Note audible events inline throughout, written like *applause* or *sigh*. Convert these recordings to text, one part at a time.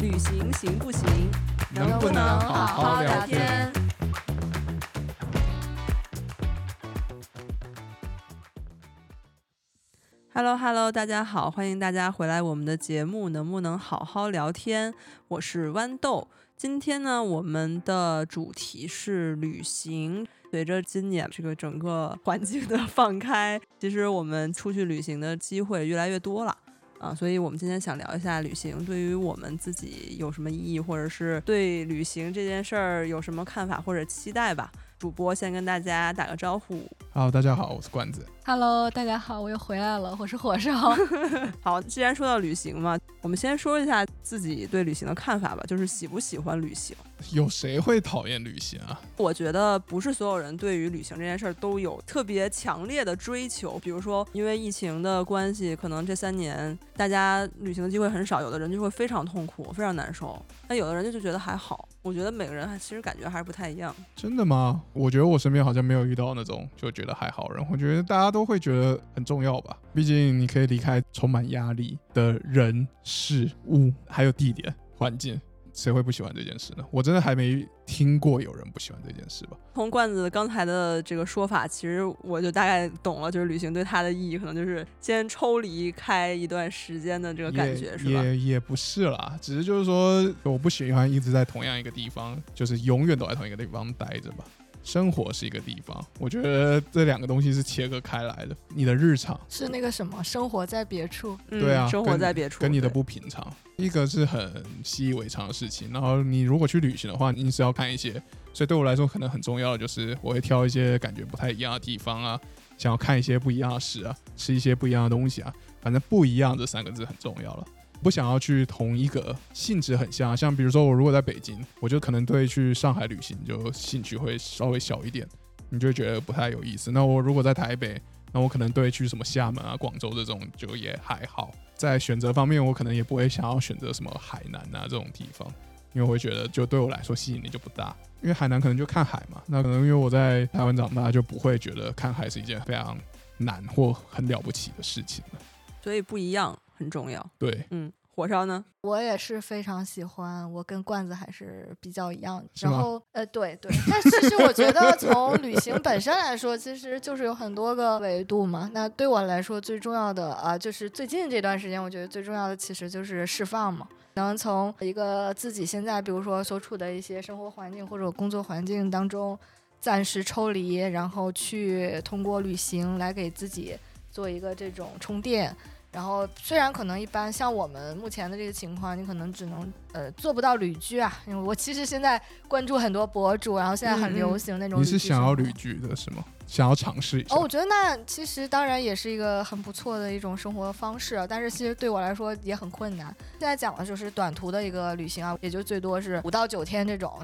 旅行行不行？能不能好好聊天？Hello Hello，大家好，欢迎大家回来我们的节目，能不能好好聊天？我是豌豆。今天呢，我们的主题是旅行。随着今年这个整个环境的放开，其实我们出去旅行的机会越来越多了啊，所以我们今天想聊一下旅行对于我们自己有什么意义，或者是对旅行这件事儿有什么看法或者期待吧。主播先跟大家打个招呼。Hello，大家好，我是罐子。Hello，大家好，我又回来了，我是火烧。*laughs* 好，既然说到旅行嘛，我们先说一下自己对旅行的看法吧，就是喜不喜欢旅行。有谁会讨厌旅行啊？我觉得不是所有人对于旅行这件事儿都有特别强烈的追求。比如说，因为疫情的关系，可能这三年大家旅行的机会很少，有的人就会非常痛苦、非常难受。那有的人就觉得还好。我觉得每个人还其实感觉还是不太一样。真的吗？我觉得我身边好像没有遇到那种就觉得还好人。我觉得大家都会觉得很重要吧，毕竟你可以离开充满压力的人、事物，还有地点、环境。谁会不喜欢这件事呢？我真的还没听过有人不喜欢这件事吧。从罐子刚才的这个说法，其实我就大概懂了，就是旅行对他的意义，可能就是先抽离开一段时间的这个感觉，是吧？也也不是啦，只是就是说，我不喜欢一直在同样一个地方，就是永远都在同一个地方待着吧。生活是一个地方，我觉得这两个东西是切割开来的。你的日常是那个什么，生活在别处。嗯、对啊，生活在别处，跟你的不平常，一个是很习以为常的事情。然后你如果去旅行的话，你是要看一些，所以对我来说可能很重要的就是我会挑一些感觉不太一样的地方啊，想要看一些不一样的事啊，吃一些不一样的东西啊，反正不一样这三个字很重要了。不想要去同一个性质很像，像比如说我如果在北京，我就可能对去上海旅行就兴趣会稍微小一点，你就觉得不太有意思。那我如果在台北，那我可能对去什么厦门啊、广州这种就也还好。在选择方面，我可能也不会想要选择什么海南啊这种地方，因为我会觉得就对我来说吸引力就不大。因为海南可能就看海嘛，那可能因为我在台湾长大，就不会觉得看海是一件非常难或很了不起的事情了。所以不一样很重要。对，嗯，火烧呢？我也是非常喜欢，我跟罐子还是比较一样。然后，呃，对对，但其实我觉得从旅行本身来说，其实就是有很多个维度嘛。那对我来说，最重要的啊、就是最近这段时间，我觉得最重要的其实就是释放嘛。能从一个自己现在，比如说所处的一些生活环境或者工作环境当中暂时抽离，然后去通过旅行来给自己做一个这种充电。然后虽然可能一般像我们目前的这个情况，你可能只能呃做不到旅居啊，因为我其实现在关注很多博主，然后现在很流行那种你是想要旅居的是吗？想要尝试一下？哦，我觉得那其实当然也是一个很不错的一种生活方式啊，但是其实对我来说也很困难。现在讲的就是短途的一个旅行啊，也就最多是五到九天这种，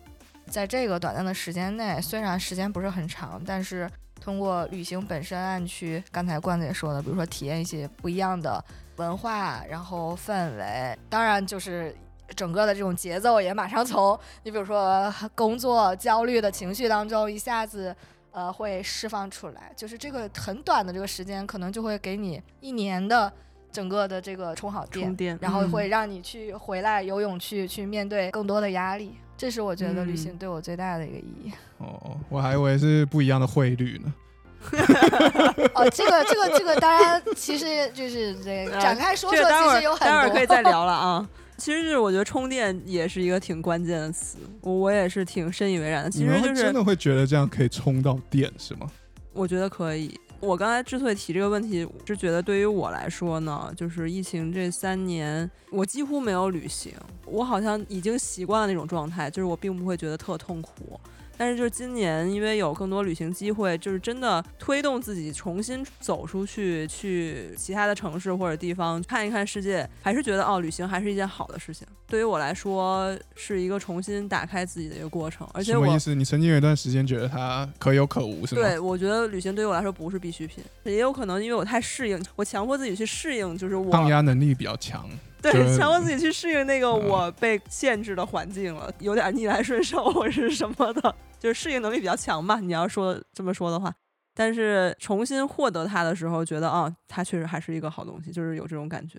在这个短暂的时间内，虽然时间不是很长，但是通过旅行本身按去，刚才罐子也说的，比如说体验一些不一样的文化，然后氛围，当然就是。整个的这种节奏也马上从你比如说工作焦虑的情绪当中一下子呃，会释放出来，就是这个很短的这个时间，可能就会给你一年的整个的这个充好电，充电，然后嗯会让你去回来有勇气去面对更多的压力。这是我觉得旅嗯行对我最大的一个意义。*laughs* 哦，我还以为是不一样的汇率呢。*laughs* 哦，这个这个这个，当然其实就是这个啊展开说说，其实有儿待会儿很多。可以再聊了啊。*laughs* 其实就是我觉得充电也是一个挺关键的词，我我也是挺深以为然的。其实就是真的会觉得这样可以充到电是吗？我觉得可以。我刚才之所以提这个问题，是觉得对于我来说呢，就是疫情这三年，我几乎没有旅行，我好像已经习惯了那种状态，就是我并不会觉得特痛苦。但是就是今年，因为有更多旅行机会，就是真的推动自己重新走出去，去其他的城市或者地方看一看世界，还是觉得哦，旅行还是一件好的事情。对于我来说，是一个重新打开自己的一个过程。而且我什么意思？你曾经有一段时间觉得它可有可无是吗？对，我觉得旅行对于我来说不是必需品，也有可能因为我太适应，我强迫自己去适应，就是我抗压能力比较强。*laughs* 对强迫自己去适应那个嗯我被限制的环境了，有点逆来顺受或者是什么的，就是适应能力比较强吧。你要说这么说的话，但是重新获得它的时候，觉得啊，它确实还是一个好东西，就是有这种感觉。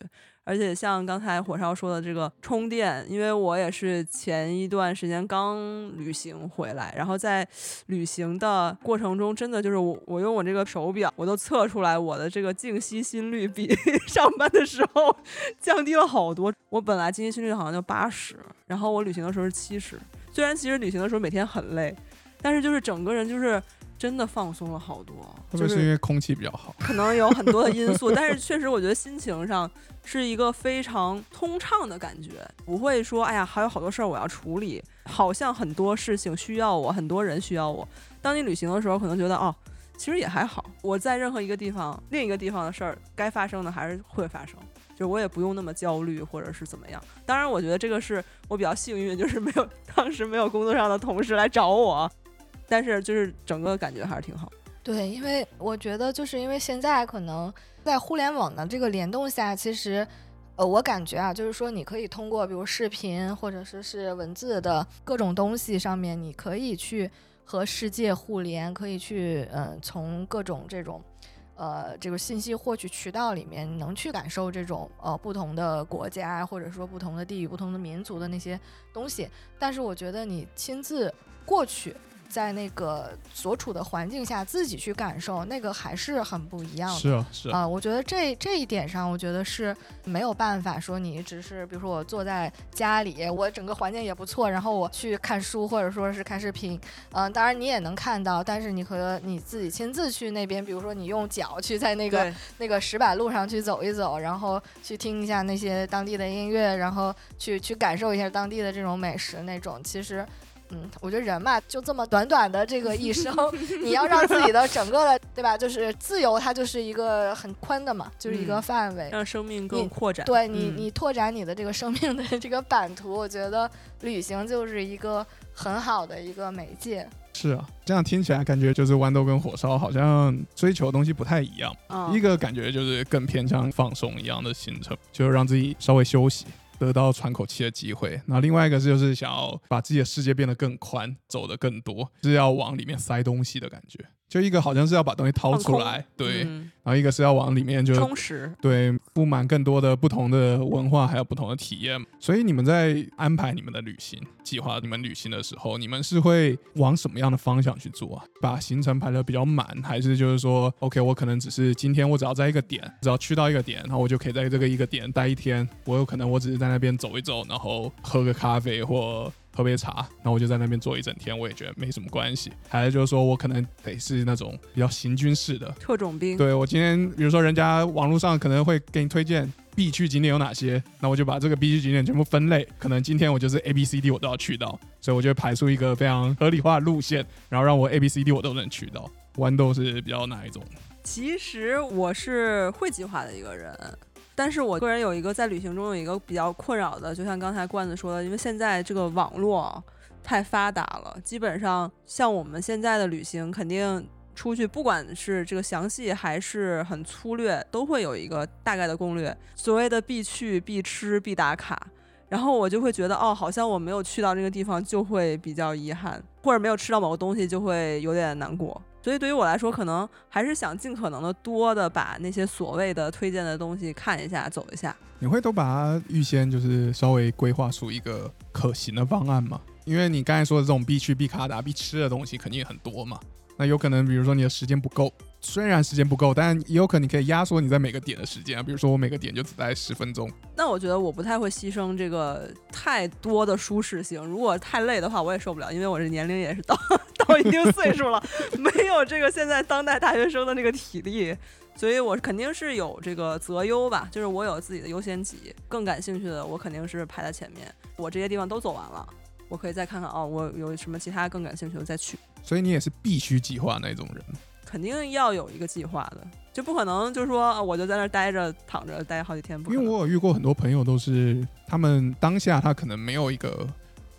而且像刚才火烧说的这个充电，因为我也是前一段时间刚旅行回来，然后在旅行的过程中，真的就是我我用我这个手表，我都测出来我的这个静息心率比 *laughs* 上班的时候 *laughs* 降低了好多。我本来静息心率好像就八十，然后我旅行的时候是七十。虽然其实旅行的时候每天很累，但是就是整个人就是真的放松了好多。会不会是因为空气比较好？可能有很多的因素，*laughs* 但是确实我觉得心情上是一个非常通畅的感觉，不会说哎呀还有好多事儿我要处理，好像很多事情需要我，很多人需要我。当你旅行的时候，可能觉得哦，其实也还好，我在任何一个地方，另一个地方的事儿该发生的还是会发生，就我也不用那么焦虑或者是怎么样。当然，我觉得这个是我比较幸运，就是没有当时没有工作上的同事来找我，但是就是整个感觉还是挺好。对，因为我觉得就是因为现在可能在互联网的这个联动下，其实，呃，我感觉啊，就是说你可以通过比如视频或者说是文字的各种东西上面，你可以去和世界互联，可以去嗯从各种这种。呃，这个信息获取渠道里面，能去感受这种呃不同的国家或者说不同的地域、不同的民族的那些东西。但是我觉得你亲自过去。在那个所处的环境下，自己去感受那个还是很不一样的。是啊，是啊，我觉得这这一点上，我觉得是没有办法说你只是，比如说我坐在家里，我整个环境也不错，然后我去看书或者说是看视频，嗯，当然你也能看到，但是你和你自己亲自去那边，比如说你用脚去在那个那个石板路上去走一走，然后去听一下那些当地的音乐，然后去去感受一下当地的这种美食，那种其实。嗯，我觉得人嘛，就这么短短的这个一生，你要让自己的整个的，对吧？就是自由，它就是一个很宽的嘛，就是一个范围，让生命更扩展。对你，你拓展你的这个生命的这个版图，我觉得旅行就是一个很好的一个媒介。是啊，这样听起来感觉就是豌豆跟火烧好像追求的东西不太一样。一个感觉就是更偏向放松一样的行程，就是让自己稍微休息。得到喘口气的机会，那另外一个是就是想要把自己的世界变得更宽，走得更多，是要往里面塞东西的感觉。就一个好像是要把东西掏出来，对，然后一个是要往里面就充实，对，布满更多的不同的文化，还有不同的体验。所以你们在安排你们的旅行计划，你们旅行的时候，你们是会往什么样的方向去做啊？把行程排的比较满，还是就是说，OK，我可能只是今天我只要在一个点，只要去到一个点，然后我就可以在这个一个点待一天。我有可能我只是在那边走一走，然后喝个咖啡或。喝杯茶，然后我就在那边坐一整天，我也觉得没什么关系。还是就是说我可能得是那种比较行军式的特种兵。对我今天，比如说人家网络上可能会给你推荐必去景点有哪些，那我就把这个必去景点全部分类。可能今天我就是 A、B、C、D 我都要去到，所以我就排出一个非常合理化的路线，然后让我 A、B、C、D 我都能去到。豌豆是比较哪一种？其实我是会计划的一个人。但是我个人有一个在旅行中有一个比较困扰的，就像刚才罐子说的，因为现在这个网络太发达了，基本上像我们现在的旅行，肯定出去不管是这个详细还是很粗略，都会有一个大概的攻略，所谓的必去、必吃、必打卡。然后我就会觉得，哦，好像我没有去到那个地方就会比较遗憾，或者没有吃到某个东西就会有点难过。所以对于我来说，可能还是想尽可能的多的把那些所谓的推荐的东西看一下、走一下。你会都把它预先就是稍微规划出一个可行的方案吗？因为你刚才说的这种必去、必卡达、必吃的东西肯定很多嘛。那有可能，比如说你的时间不够，虽然时间不够，但也有可能你可以压缩你在每个点的时间啊。比如说我每个点就只待十分钟。那我觉得我不太会牺牲这个太多的舒适性。如果太累的话，我也受不了，因为我这年龄也是到到一定岁数了，没有这个现在当代大学生的那个体力，所以我肯定是有这个择优吧，就是我有自己的优先级，更感兴趣的我肯定是排在前面。我这些地方都走完了。我可以再看看哦，我有什么其他更感兴趣的再去。所以你也是必须计划那种人，肯定要有一个计划的，就不可能就是说我就在那待着躺着待好几天。因为我有遇过很多朋友，都是他们当下他可能没有一个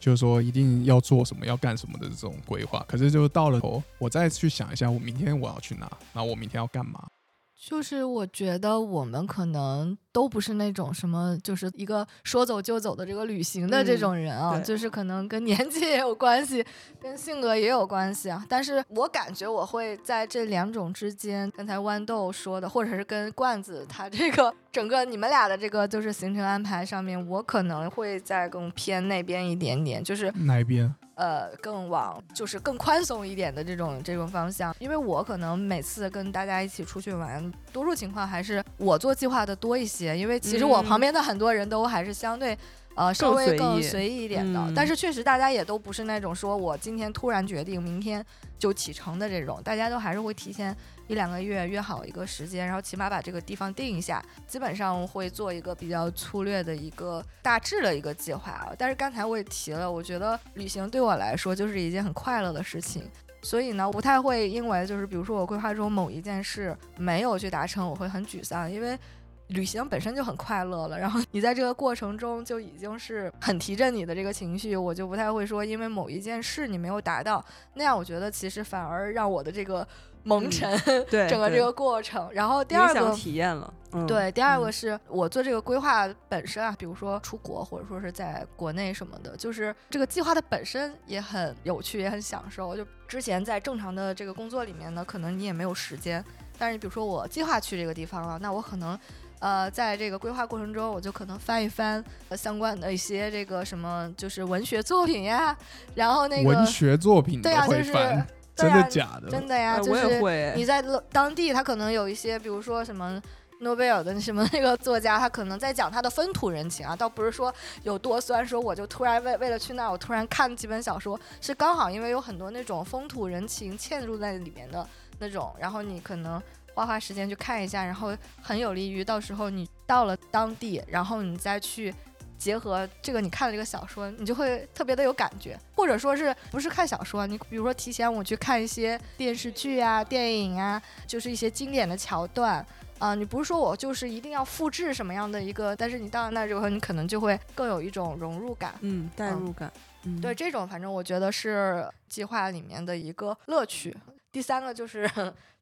就是说一定要做什么要干什么的这种规划，可是就到了头，我再去想一下，我明天我要去哪，那我明天要干嘛。就是我觉得我们可能都不是那种什么，就是一个说走就走的这个旅行的这种人啊，对就是可能跟年纪也有关系，跟性格也有关系啊。但是我感觉我会在这两种之间，刚才豌豆说的，或者是跟罐子他这个整个你们俩的这个就是行程安排上面，我可能会再更偏那边一点点，就是哪一边？呃，更往就是更宽松一点的这种这种方向，因为我可能每次跟大家一起出去玩，多数情况还是我做计划的多一些，因为其实我嗯旁边的很多人都还是相对。呃，稍微更随意一点的，嗯但是确实大家也都不是那种说我今天突然决定，明天就启程的这种，大家都还是会提前一两个月约好一个时间，然后起码把这个地方定一下，基本上会做一个比较粗略的一个大致的一个计划啊。但是刚才我也提了，我觉得旅行对我来说就是一件很快乐的事情。所以呢，不太会因为就是比如说我规划中某一件事没有去达成，我会很沮丧，因为旅行本身就很快乐了，然后你在这个过程中就已经是很提振你的这个情绪，我就不太会说因为某一件事你没有达到，那样我觉得其实反而让我的这个蒙嗯尘、对，对整个这个过程。然后第二个体验了。嗯，对，第二个嗯是我做这个规划本身啊，比如说出国或者说是在国内什么的，就是这个计划的本身也很有趣，也很享受。就之前在正常的这个工作里面呢，可能你也没有时间，但是比如说我计划去这个地方了，那我可能。呃，在这个规划过程中，我就可能翻一翻呃相关的一些这个什么，就是文学作品呀，然后那个文学作品都对啊，就是，对真的啊假的？真的呀，就是也会你在当地，他可能有一些，比如说什么诺贝尔的什么那个作家，他可能在讲他的风土人情啊，倒不是说有多酸，说我就突然为为了去那儿，我突然看几本小说，是刚好因为有很多那种风土人情嵌入在里面的那种，然后你可能。花花时间去看一下，然后很有利于到时候你到了当地，然后你再去结合这个你看了这个小说，你就会特别的有感觉，或者说是不是看小说，你比如说提前我去看一些电视剧啊、电影啊，就是一些经典的桥段。啊、你不是说我就是一定要复制什么样的一个，但是你到了那之后，你可能就会更有一种融入感。嗯，代嗯入感。嗯，对，这种反正我觉得是计划里面的一个乐趣。第三个就是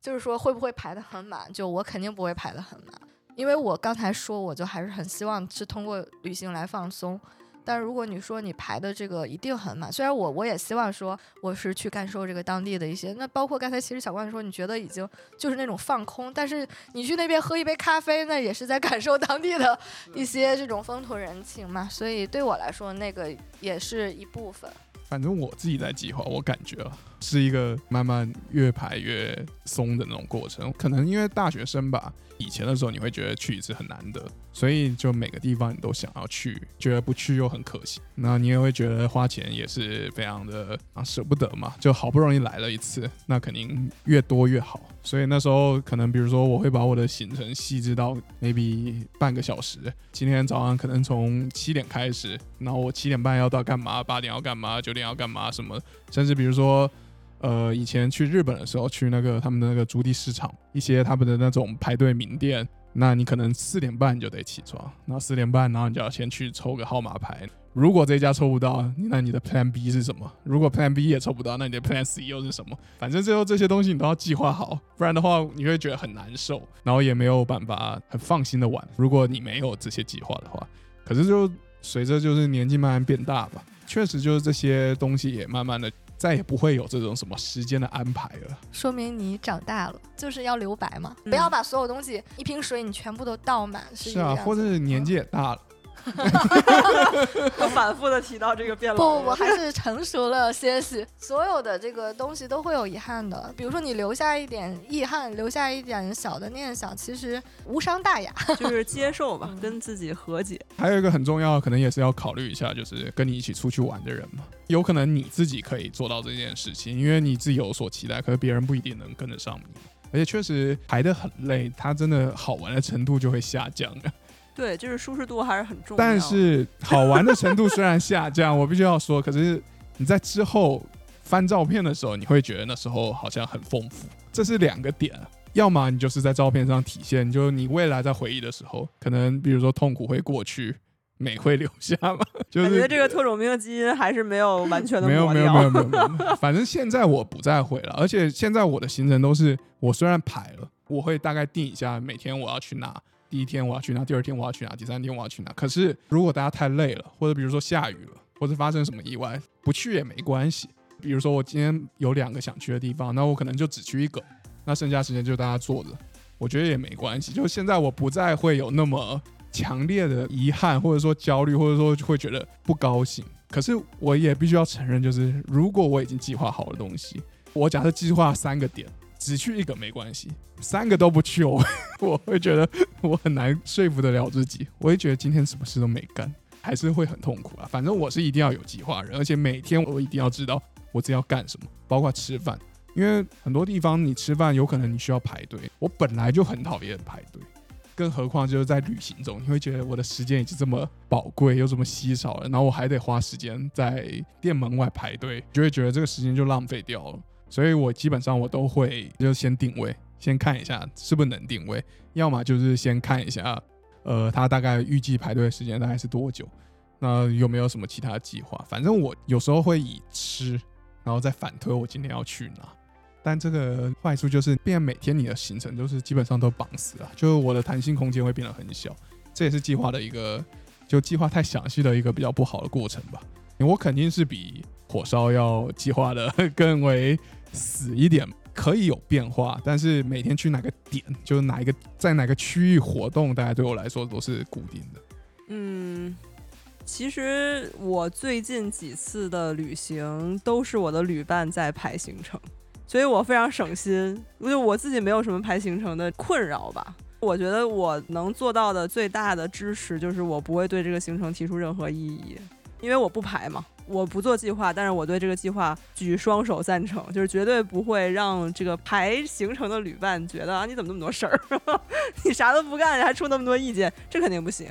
就是说会不会排得很满？就我肯定不会排得很满，因为我刚才说我就还是很希望是通过旅行来放松。但如果你说你排的这个一定很满，虽然我我也希望说我是去感受这个当地的一些，那包括刚才其实小关说你觉得已经就是那种放空，但是你去那边喝一杯咖啡，那也是在感受当地的一些这种风土人情嘛，所以对我来说那个也是一部分。反正我自己在计划，我感觉啊，是一个慢慢越排越松的那种过程。可能因为大学生吧，以前的时候你会觉得去一次很难得，所以就每个地方你都想要去，觉得不去又很可惜。那你也会觉得花钱也是非常的啊舍不得嘛，就好不容易来了一次，那肯定越多越好。所以那时候可能比如说我会把我的行程细致到 maybe 半个小时，今天早上可能从七点开始，然后我七点半要到干嘛，八点要干嘛，九点要干嘛什么，甚至比如说。呃，以前去日本的时候，去那个他们的那个竹地市场，一些他们的那种排队名店，那你可能四点半就得起床，然后四点半，然后你就要先去抽个号码牌。如果这家抽不到，那你的 Plan B 是什么？如果 Plan B 也抽不到，那你的 Plan C 又是什么？反正最后这些东西你都要计划好，不然的话你会觉得很难受，然后也没有办法很放心的玩。如果你没有这些计划的话，可是就随着就是年纪慢慢变大吧，确实就是这些东西也慢慢的再也不会有这种什么时间的安排了。说明你长大了，就是要留白嘛，嗯不要把所有东西一瓶水你全部都倒满，是是啊，或者是年纪也大了，就 *laughs* 反复的提到这个变老。不不不，还是成熟了些许。所有的这个东西都会有遗憾的，比如说你留下一点遗憾，留下一点小的念想，其实无伤大雅。就是接受吧，*laughs* 嗯跟自己和解。还有一个很重要，可能也是要考虑一下，就是跟你一起出去玩的人嘛。有可能你自己可以做到这件事情，因为你自己有所期待，可是别人不一定能跟得上你。而且确实排得很累，它真的好玩的程度就会下降了。对，就是舒适度还是很重要。但是好玩的程度虽然下降，*laughs* 我必须要说，可是你在之后翻照片的时候，你会觉得那时候好像很丰富。这是两个点，要么你就是在照片上体现，就是你未来在回忆的时候，可能比如说痛苦会过去，美会留下嘛。*laughs* 就是感觉这个特种兵的基因还是没有完全的没有没有没有没有没有，反正现在我不再会了，而且现在我的行程都是我虽然排了，我会大概定一下每天我要去哪，第一天我要去哪，第二天我要去哪，第三天我要去哪。可是如果大家太累了，或者比如说下雨了，或者发生什么意外，不去也没关系。比如说我今天有两个想去的地方，那我可能就只去一个，那剩下时间就大家坐着，我觉得也没关系。就现在我不再会有那么强烈的遗憾，或者说焦虑，或者说会觉得不高兴。可是我也必须要承认，就是如果我已经计划好了东西，我假设计划三个点，只去一个没关系，三个都不去，我 *laughs* 我会觉得 *laughs* 我很难说服得了自己，我会觉得今天什么事都没干，还是会很痛苦啊。反正我是一定要有计划人，而且每天我一定要知道。我自己要干什么，包括吃饭，因为很多地方你吃饭有可能你需要排队。我本来就很讨厌排队，更何况就是在旅行中，你会觉得我的时间已经这么宝贵又这么稀少了，然后我还得花时间在店门外排队，就会觉得这个时间就浪费掉了。所以我基本上我都会就先定位，先看一下是不是能定位，要么就是先看一下，呃，他大概预计排队的时间大概是多久，那有没有什么其他计划？反正我有时候会以吃。然后再反推我今天要去哪，但这个坏处就是变每天你的行程都是基本上都绑死了，就是我的弹性空间会变得很小，这也是计划的一个就计划太详细的一个比较不好的过程吧。我肯定是比火烧要计划的更为死一点，可以有变化，但是每天去哪个点，就是哪一个在哪个区域活动，大家对我来说都是固定的。嗯。其实我最近几次的旅行都是我的旅伴在排行程，所以我非常省心，因为我自己没有什么排行程的困扰吧。我觉得我能做到的最大的支持就是我不会对这个行程提出任何异议，因为我不排嘛，我不做计划，但是我对这个计划举双手赞成，就是绝对不会让这个排行程的旅伴觉得啊你怎么那么多事儿，*laughs* 你啥都不干还出那么多意见，这肯定不行。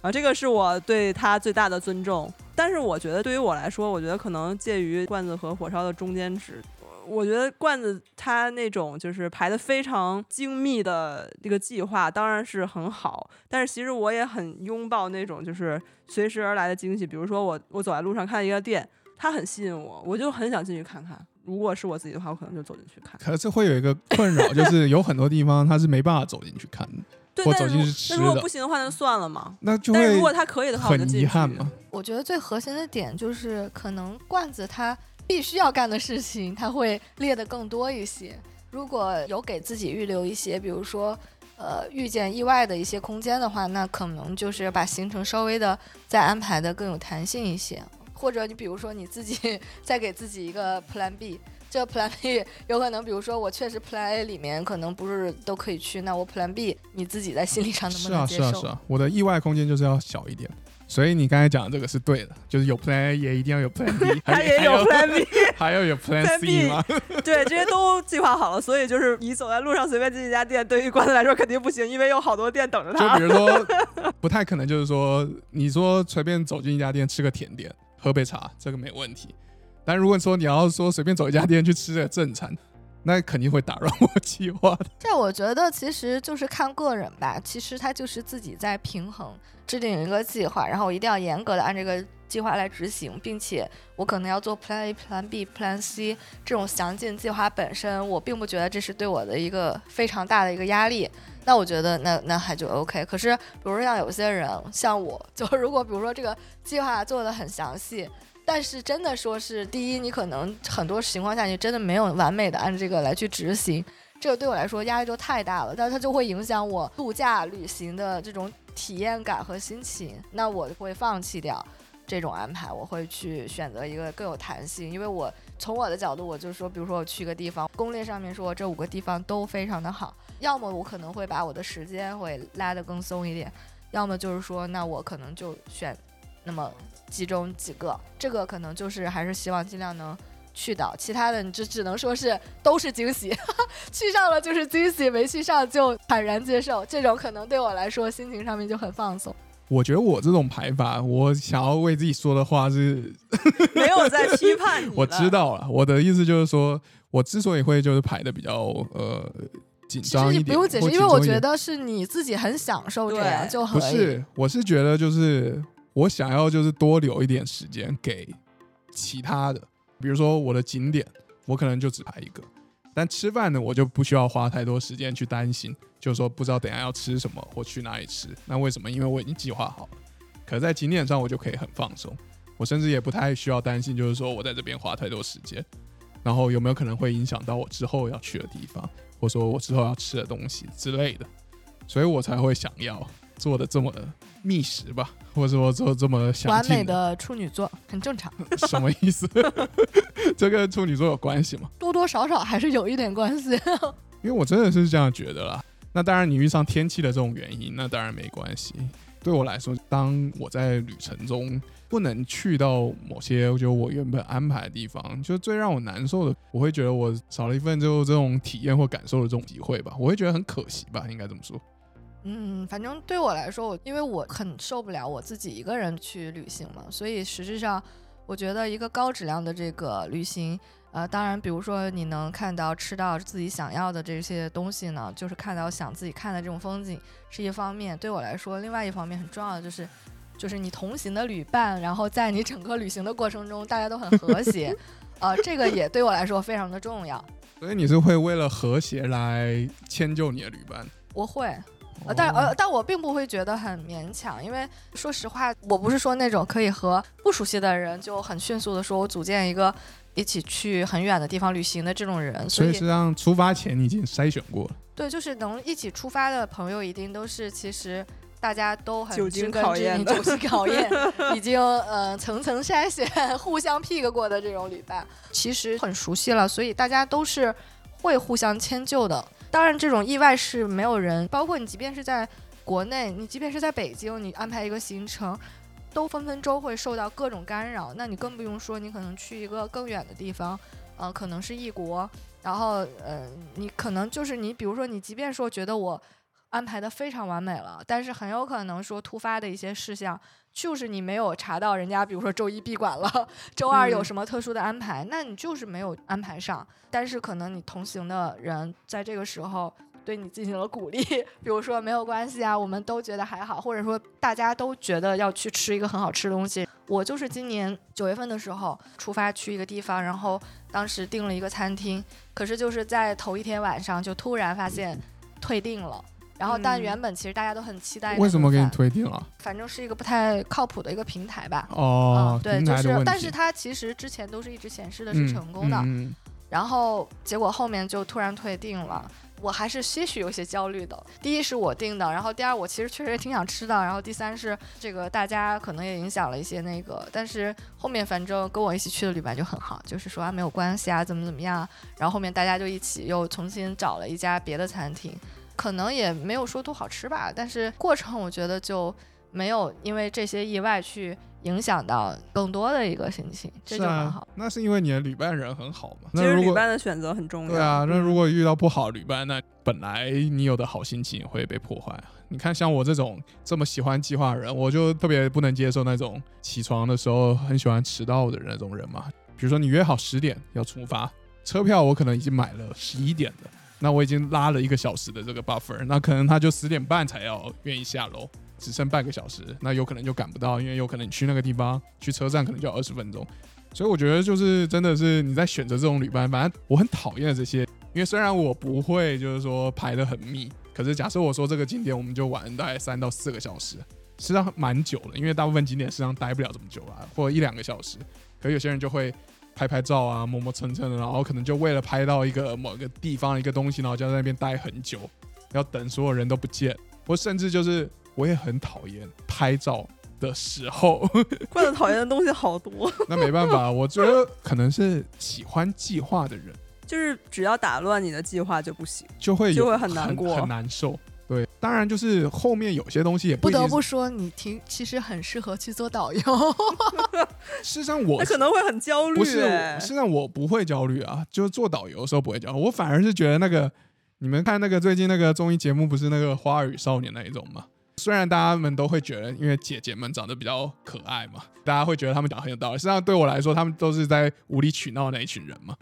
啊，这个是我对他最大的尊重。但是我觉得，对于我来说，我觉得可能介于罐子和火烧的中间值。我觉得罐子他那种就是排的非常精密的这个计划，当然是很好。但是其实我也很拥抱那种就是随时而来的惊喜。比如说我我走在路上看一个店，它很吸引我，我就很想进去看看。如果是我自己的话，我可能就走进去看。可是会有一个困扰，就是有很多地方它是没办法走进去看的。*laughs* 对，但那如果不行的话，那就算了嘛。那就但如果他可以的话，很遗憾嘛。我觉得最核心的点就是，可能罐子他必须要干的事情，他会列的更多一些。如果有给自己预留一些，比如说，呃，遇见意外的一些空间的话，那可能就是把行程稍微的再安排的更有弹性一些。或者你比如说你自己 *laughs* 再给自己一个 Plan B。这 Plan B *laughs* 有可能，比如说我确实 Plan A 里面可能不是都可以去，那我 Plan B 你自己在心理上能不能接受？是啊是啊是啊，我的意外空间就是要小一点，所以你刚才讲的这个是对的，就是有 Plan A 也一定要有 Plan B，*laughs* 他也有 Plan B，*laughs* 还要有 Plan C 吗？*laughs* 对，这些都计划好了，所以就是你走在路上随便进一家店，对于关子来说肯定不行，因为有好多店等着他。就比如说，不太可能，就是说你说随便走进一家店吃个甜点、喝杯茶，这个没问题。但如果说你要说随便走一家店去吃个正餐，那肯定会打乱我计划的。*laughs* 这我觉得其实就是看个人吧，其实他就是自己在平衡制定一个计划，然后我一定要严格的按这个计划来执行，并且我可能要做 Plan A、Plan B、Plan C 这种详尽计划本身，我并不觉得这是对我的一个非常大的一个压力。那我觉得那那还就 OK。可是比如说像有些人像我，*laughs* 就如果比如说这个计划做的很详细。但是真的说是第一，你可能很多情况下你真的没有完美的按这个来去执行，这个对我来说压力就太大了，但是它就会影响我度假旅行的这种体验感和心情，那我会放弃掉这种安排，我会去选择一个更有弹性，因为我从我的角度，我就说，比如说我去个地方，攻略上面说这五个地方都非常的好，要么我可能会把我的时间会拉得更松一点，要么就是说那我可能就选那么。其中几个，这个可能就是还是希望尽量能去到，其他的你就只能说是都是惊喜，*laughs* 去上了就是惊喜，没去上就坦然接受。这种可能对我来说心情上面就很放松。我觉得我这种排法，我想要为自己说的话是 *laughs* 没有在批判你。我知道了，我的意思就是说，我之所以会就是排的比较呃紧张一点，不用解释，因为我觉得是你自己很享受这样就不是，我是觉得就是。我想要就是多留一点时间给其他的，比如说我的景点，我可能就只排一个。但吃饭呢，我就不需要花太多时间去担心，就是说不知道等下要吃什么或去哪里吃。那为什么？因为我已经计划好了。可在景点上，我就可以很放松。我甚至也不太需要担心，就是说我在这边花太多时间，然后有没有可能会影响到我之后要去的地方，或说我之后要吃的东西之类的。所以我才会想要做的这么密实吧，*laughs* 或者说做这么想完美。的处女座很正常，*laughs* 什么意思？*laughs* 这跟处女座有关系吗？多多少少还是有一点关系。因为我真的是这样觉得啦。那当然，你遇上天气的这种原因，那当然没关系。对我来说，当我在旅程中不能去到某些就我原本安排的地方，就最让我难受的，我会觉得我少了一份就这种体验或感受的这种机会吧，我会觉得很可惜吧，应该这么说。嗯，反正对我来说，我因为我很受不了我自己一个人去旅行嘛，所以实质上，我觉得一个高质量的这个旅行，呃，当然，比如说你能看到、吃到自己想要的这些东西呢，就是看到想自己看的这种风景是一方面。对我来说，另外一方面很重要的就是，就是你同行的旅伴，然后在你整个旅行的过程中，大家都很和谐，呃，这个也对我来说非常的重要。所以你是会为了和谐来迁就你的旅伴？我会，呃，但哦呃，但我并不会觉得很勉强，因为说实话，我不是说那种可以和不熟悉的人就很迅速的说我组建一个一起去很远的地方旅行的这种人，所以实际上出发前你已经筛选过了。对，就是能一起出发的朋友，一定都是其实。大家都很久经考验的久经考验，已经呃层层筛选、互相 pick 过的这种旅伴，其实很熟悉了，所以大家都是会互相迁就的。当然，这种意外是没有人，包括你，即便是在国内，你即便是在北京，你安排一个行程，都分分钟会受到各种干扰。那你更不用说，你可能去一个更远的地方，呃，可能是异国，然后呃，你可能就是你，比如说你，即便说觉得我安排的非常完美了，但是很有可能说突发的一些事项，就是你没有查到人家，比如说周一闭馆了，周二有嗯什么特殊的安排，那你就是没有安排上。但是可能你同行的人在这个时候对你进行了鼓励，比如说没有关系啊，我们都觉得还好，或者说大家都觉得要去吃一个很好吃的东西。我就是今年九月份的时候出发去一个地方，然后当时订了一个餐厅，可是就是在头一天晚上就突然发现退订了。然后，但嗯原本其实大家都很期待。为什么给你？推定了？反正是一个不太靠谱的一个平台吧。哦嗯，，对，就是。但是它其实之前都是一直显示的是成功的，嗯嗯然后结果后面就突然退订了，我还是些许有些焦虑的。第一是我订的，然后第二我其实确实也挺想吃的，然后第三是这个大家可能也影响了一些那个，但是后面反正跟我一起去的旅伴就很好，就是说啊没有关系啊，怎么怎么样，然后后面大家就一起又重新找了一家别的餐厅，可能也没有说多好吃吧，但是过程我觉得就没有因为这些意外去影响到更多的一个心情，这就很好啊。，那是因为你的旅伴人很好嘛。其实旅那如果伴的选择很重要。对啊，那嗯如果遇到不好旅伴，那本来你有的好心情会被破坏啊。你看，像我这种这么喜欢计划的人，我就特别不能接受那种起床的时候很喜欢迟到的那种人嘛。比如说你约好十点要出发，车票我可能已经买了十一点的，那我已经拉了一个小时的这个 buffer，那可能他就十点半才要愿意下楼，只剩半个小时，那有可能就赶不到，因为有可能你去那个地方去车站可能就要二十分钟。所以我觉得就是真的是你在选择这种旅伴，反正我很讨厌这些，因为虽然我不会就是说排的很密，可是假设我说这个景点我们就玩大概三到四个小时，实际上蛮久了，因为大部分景点实际上待不了这么久啊，或者一两个小时。可有些人就会拍拍照啊，磨磨蹭蹭的，然后可能就为了拍到一个某个地方一个东西，然后就在那边待很久，要等所有人都不见，或甚至就是我也很讨厌拍照的时候，*laughs* 怪得讨厌的东西好多，那没办法，我觉得可能是喜欢计划的人就是只要打乱你的计划就不行。就会就会很难过很难受。对，当然就是后面有些东西也不得不说，你挺其实很适合去做导游。*laughs* 事实上我那可能会很焦虑、不是，欸事实上我不会焦虑啊，就是做导游的时候不会焦虑，我反而是觉得那个你们看那个最近那个综艺节目不是那个《花儿与少年》那一种吗？虽然大家们都会觉得，因为姐姐们长得比较可爱嘛，大家会觉得他们讲得很有道理。实际上对我来说，他们都是在无理取闹那一群人嘛。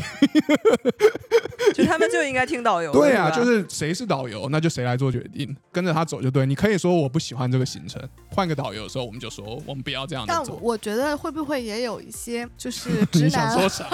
*laughs* 就他们就应该听导游。对啊，就是谁是导游，那就谁来做决定，跟着他走就对。你可以说我不喜欢这个行程，换个导游的时候，我们就说我们不要这样子但走。我觉得会不会也有一些就是直你想男说啥？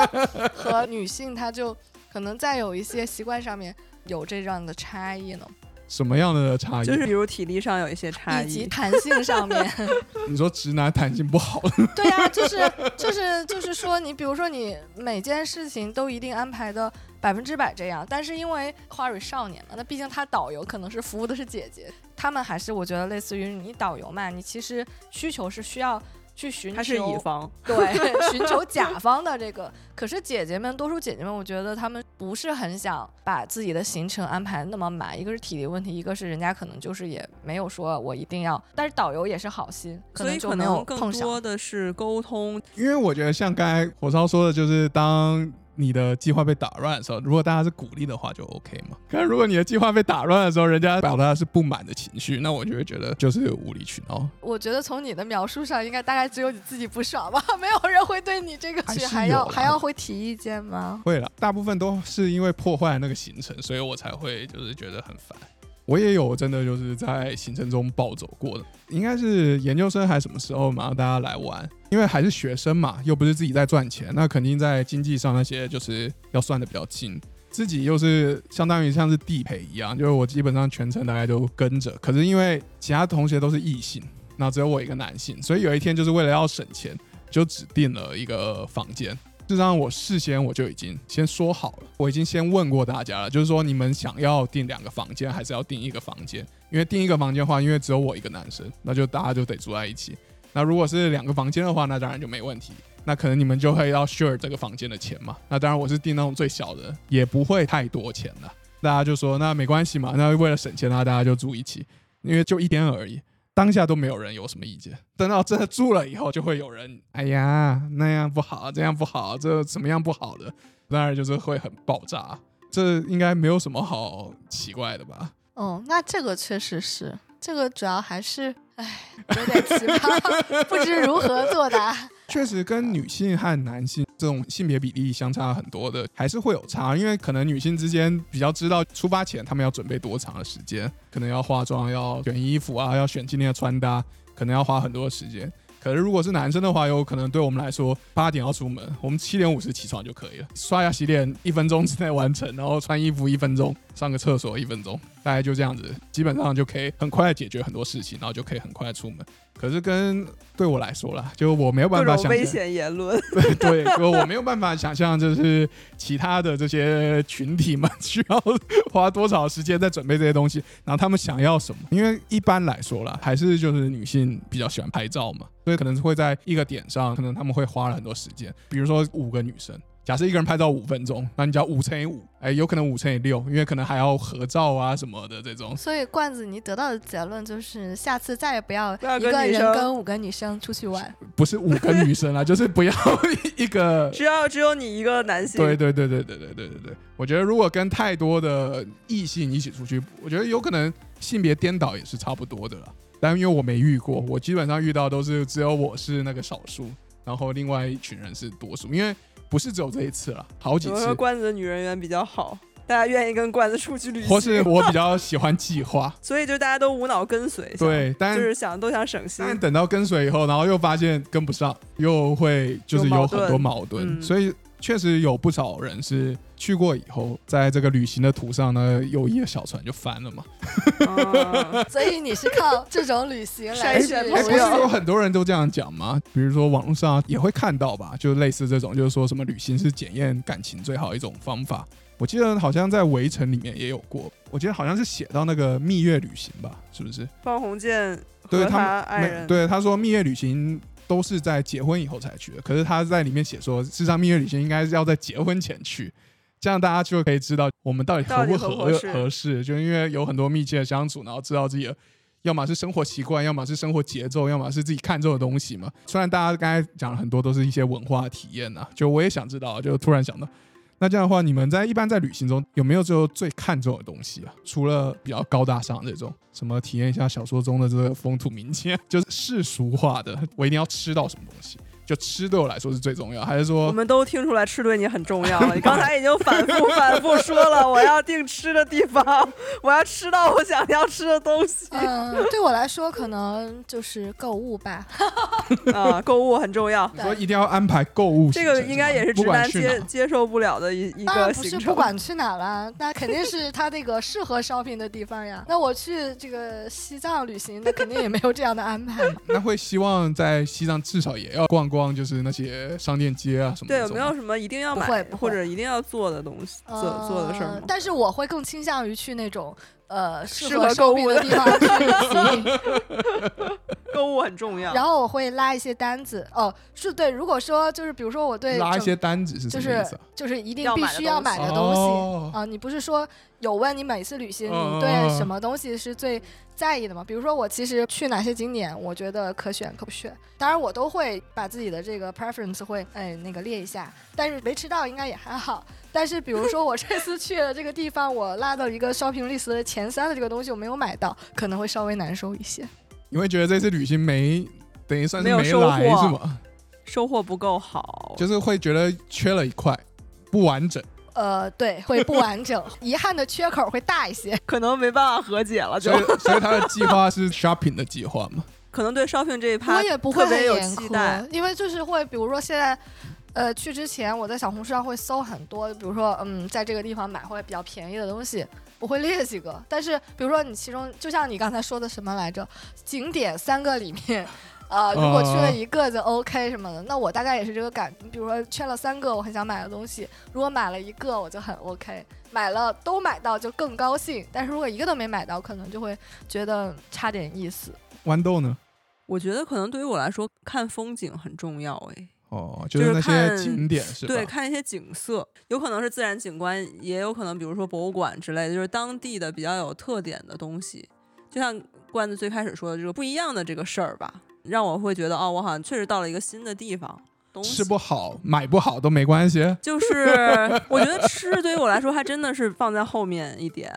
*laughs* 和女性，他就可能在有一些习惯上面有这样的差异呢？什么样的差异？就是比如体力上有一些差异以及异。弹性上面，*laughs* 你说直男弹性不好，*laughs* 对呀、就是就是就是说，你比如说你每件事情都一定安排的百分之百这样，但是因为花蕊少年嘛，那毕竟他导游可能是服务的是姐姐，他们还是我觉得类似于你导游嘛，你其实需求是需要去寻求，他是乙方，*laughs* 对，*laughs* 寻求甲方的这个。可是姐姐们，多数姐姐们，我觉得她们不是很想把自己的行程安排那么满，一个是体力问题，一个是人家可能就是也没有说我一定要，但是导游也是好心，可所以可能就没有能更碰上。多的是沟通。因为我觉得像刚才火烧说的，就是当你的计划被打乱的时候，如果大家是鼓励的话，就 OK 嘛。可是如果你的计划被打乱的时候，人家表达的是不满的情绪，那我就会觉得就是无理取闹。我觉得从你的描述上，应该大概只有你自己不爽吧，*laughs* 没有人会对你这个还是去还要还要会提意见吗？会了，大部分都是因为破坏了那个行程，所以我才会就是觉得很烦。我也有真的就是在行程中暴走过的，应该是研究生还是什么时候嘛，大家来玩，因为还是学生嘛，又不是自己在赚钱，那肯定在经济上那些就是要算的比较精。自己又是相当于像是地陪一样，就是我基本上全程大概都跟着，可是因为其他同学都是异性，那只有我一个男性，所以有一天就是为了要省钱，就只订了一个房间。事实上，我事先我就已经先说好了，我已经先问过大家了，就是说你们想要订两个房间，还是要订一个房间？因为订一个房间的话，因为只有我一个男生，那就大家就得住在一起。那如果是两个房间的话，那当然就没问题。那可能你们就会要 share 这个房间的钱嘛。那当然我是订那种最小的，也不会太多钱了。大家就说那没关系嘛，那为了省钱那大家就住一起，因为就一天而已。当下都没有人有什么意见，等到真的住了以后，就会有人，哎呀，那样不好，这样不好，这怎么样不好的，当然就是会很爆炸。这应该没有什么好奇怪的吧？哦，那这个确实是，这个主要还是，唉，有点奇葩，*laughs* 不知如何作答。确实跟女性和男性这种性别比例相差很多的，还是会有差。因为可能女性之间比较知道出发前他们要准备多长的时间，可能要化妆、要选衣服啊，要选今天的穿搭，可能要花很多时间。可是如果是男生的话，有可能对我们来说，八点要出门，我们七点五十起床就可以了，刷牙洗脸一分钟之内完成，然后穿衣服一分钟，上个厕所一分钟，大概就这样子，基本上就可以很快解决很多事情，然后就可以很快出门。可是跟对我来说啦，就我没有办法想象，种危险言论，*laughs* 对，就我没有办法想象，就是其他的这些群体们需要花多少时间在准备这些东西，然后他们想要什么？因为一般来说啦，还是就是女性比较喜欢拍照嘛，所以可能会在一个点上，可能他们会花了很多时间。比如说五个女生，假设一个人拍照五分钟，那你只要五乘以五，哎，有可能五乘以六，因为可能还要合照啊什么的这种。所以罐子，你得到的结论就是，下次再也不要一个人跟五个女生出去玩。不是五个女生啊，就是不要一个 *laughs* 只要只有你一个男性，对对对对对对对对对，我觉得如果跟太多的异性一起出去，我觉得有可能性别颠倒也是差不多的了。但因为我没遇过，我基本上遇到都是只有我是那个少数，然后另外一群人是多数，因为不是只有这一次了，好几次。罐子的女人缘比较好，大家愿意跟罐子出去旅行，或是我比较喜欢计划，*laughs* 所以就大家都无脑跟随，想对，但就是想都想省心。但等到跟随以后，然后又发现跟不上，又会就是有很多矛盾，矛盾嗯所以确实有不少人是去过以后，在这个旅行的途上呢，有一个小船就翻了嘛。嗯所以你是靠这种旅行来 *laughs* 筛选哎，朋友不是有很多人都这样讲吗？比如说网络上也会看到吧，就类似这种，就是说什么旅行是检验感情最好的一种方法。我记得好像在《围城》里面也有过，我记得好像是写到那个蜜月旅行吧，是不是？方鸿渐对他们没爱人，对他说蜜月旅行都是在结婚以后才去的，可是他在里面写说，事实上蜜月旅行应该是要在结婚前去，这样大家就可以知道我们到底合不合合适就因为有很多密切的相处，然后知道自己的。要么是生活习惯，要么是生活节奏，要么是自己看重的东西嘛。虽然大家刚才讲了很多都是一些文化体验呐、就我也想知道，就突然想到，那这样的话，你们在一般在旅行中有没有就最看重的东西啊？除了比较高大上这种，什么体验一下小说中的这个风土民情，就是世俗化的，我一定要吃到什么东西。就吃对我来说是最重要，还是说我们都听出来吃对你很重要了。你刚才已经反复反复说了，我要定吃的地方，我要吃到我想要吃的东西嗯，对我来说可能就是购物吧。*laughs* 啊，购物很重要。你说一定要安排购物这？个应该也是直男接接受不了的一一当然不是个行程。不管去哪了，那肯定是他那个适合 shopping 的地方呀。那我去这个西藏旅行，那肯定也没有这样的安排嘛。那会希望在西藏至少也要逛逛，就是那些商店街啊什么的。对，有没有？什么一定要买不会不会或者一定要做的东西，做做的事儿但是我会更倾向于去那种呃适适合合购物的的地方去 *laughs* 旅行。购物很重要。然后我会拉一些单子。哦，是对。如果说就是比如说我对整拉一些单子是就是什么意思啊？就是一定要买的必须要买的东西哦啊、你不是说有问你每次旅行嗯你对什么东西是最在意的吗？比如说我其实去哪些景点，我觉得可选可不选，当然我都会把自己的这个 preference 会哎那个列一下，但是没吃到应该也还好。但是比如说我这次去的这个地方，我拉到一个 shopping list 的前三的这个东西我没有买到，可能会稍微难受一些。你会觉得这次旅行没等于算是没有收来获是吗？收获不够好，就是会觉得缺了一块，不完整。呃，对，会不完整，遗憾的缺口会大一些。*laughs* 可能没办法和解了，就所以所以他的计划是 shopping 的计划嘛？可能对 shopping 这一趴我也不会很严期待苛，。因为就是会，比如说现在，呃，去之前我在小红书上会搜很多，比如说，嗯，在这个地方买会比较便宜的东西，我会列几个。但是，比如说你其中，就像你刚才说的什么来着，景点三个里面。呃，如果去了一个就 OK 什么的，那我大概也是这个感。比如说缺了三个我很想买的东西，如果买了一个我就很 OK，买了都买到就更高兴。但是如果一个都没买到，可能就会觉得差点意思。豌豆呢？我觉得可能对于我来说，看风景很重要哎。哦，就就是是那些看景点是吧？对，看一些景色，有可能是自然景观，也有可能比如说博物馆之类的，就是当地的比较有特点的东西。就像罐子最开始说的这个不一样的这个事儿吧，让我会觉得哦，我好像确实到了一个新的地方。东西吃不好、买不好都没关系。*laughs* 就是我觉得吃对于我来说还真的是放在后面一点。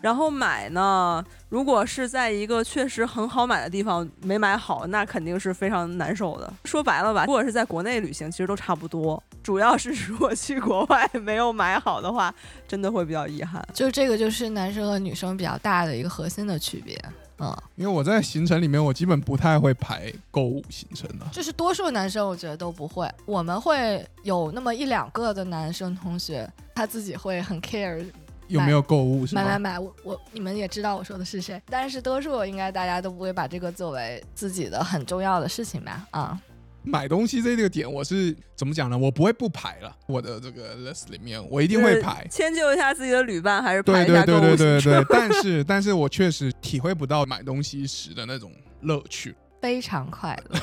然后买呢，如果是在一个确实很好买的地方没买好，那肯定是非常难受的。说白了吧，如果是在国内旅行，其实都差不多。主要是如果去国外没有买好的话，真的会比较遗憾。就这个就是男生和女生比较大的一个核心的区别。嗯，因为我在行程里面，我基本不太会排购物行程的、就是多数男生我觉得都不会，我们会有那么一两个的男生同学，他自己会很 care 有没有购物？买买买，我我你们也知道我说的是谁，但是多数应该大家都不会把这个作为自己的很重要的事情吧？啊、买东西这个点，我是怎么讲呢？我不会不排了，我的这个 list 里面我一定会排。迁就一下自己的旅伴，还是对排一下购物对对对对对，*laughs* 但是但是我确实体会不到买东西时的那种乐趣。非常快乐。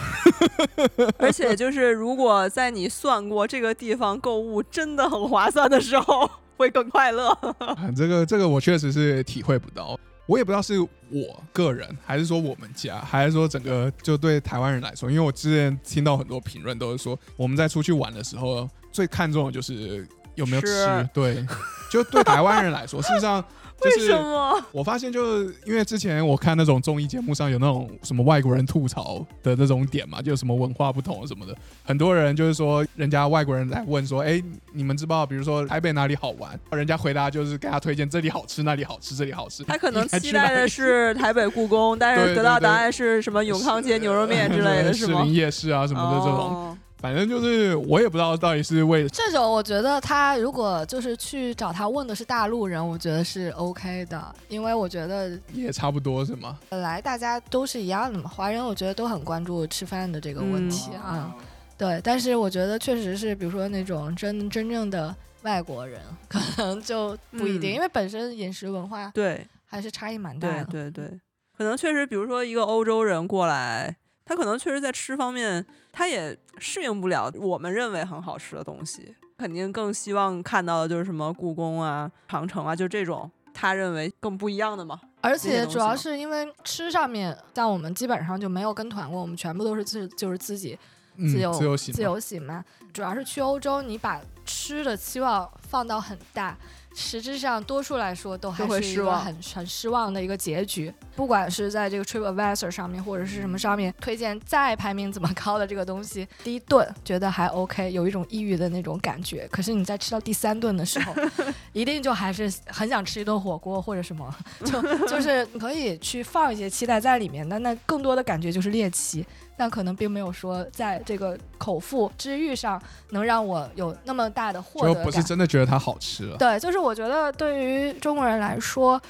*laughs* *laughs* 而且就是，如果在你算过这个地方购物真的很划算的时候，会更快乐。啊这个这个我确实是体会不到。我也不知道是我个人，还是说我们家，还是说整个就对台湾人来说，因为我之前听到很多评论都是说，我们在出去玩的时候，最看重的就是有没有吃。对，就对台湾人来说，事实上就为是什么？我发现，就是因为之前我看那种综艺节目上有那种什么外国人吐槽的那种点嘛，就什么文化不同什么的，很多人就是说，人家外国人来问说，哎，你们知不知道，比如说台北哪里好玩？人家回答就是给他推荐这里好吃，那里好吃，这里好吃。他可能期待的是台北故宫，但是得到答案是什么永康街牛肉面之类的，是吗士林？夜市啊什么的这种，哦反正就是我也不知道到底是为这种我觉得他如果就是去找他问的是大陆人，我觉得是 OK 的，因为我觉得也差不多是吗？本来大家都是一样的嘛，华人我觉得都很关注吃饭的这个问题嗯啊。对，但是我觉得确实是，比如说那种真真正的外国人，可能就不一定，嗯因为本身饮食文化对还是差异蛮大对的。对对，可能确实，比如说一个欧洲人过来，他可能确实在吃方面，他也适应不了我们认为很好吃的东西，肯定更希望看到的就是什么故宫啊、长城啊，就这种他认为更不一样的嘛。而且主要是因为吃上面，像我们基本上就没有跟团过，我们全部都是自就是自己嗯，自由、自由行，自由行嘛。主要是去欧洲，你把吃的期望放到很大，实质上多数来说都还会是一个失很很失望的一个结局。不管是在这个 TripAdvisor 上面，或者是什么上面推荐再排名怎么高的这个东西，第一顿觉得还 OK，有一种抑郁的那种感觉。可是你在吃到第三顿的时候，*laughs* 一定就还是很想吃一顿火锅或者什么，就就是可以去放一些期待在里面但。那更多的感觉就是猎奇。但可能并没有说在这个口腹之欲上能让我有那么大的获得感。就不是真的觉得它好吃了。对，就是我觉得对于中国人来说，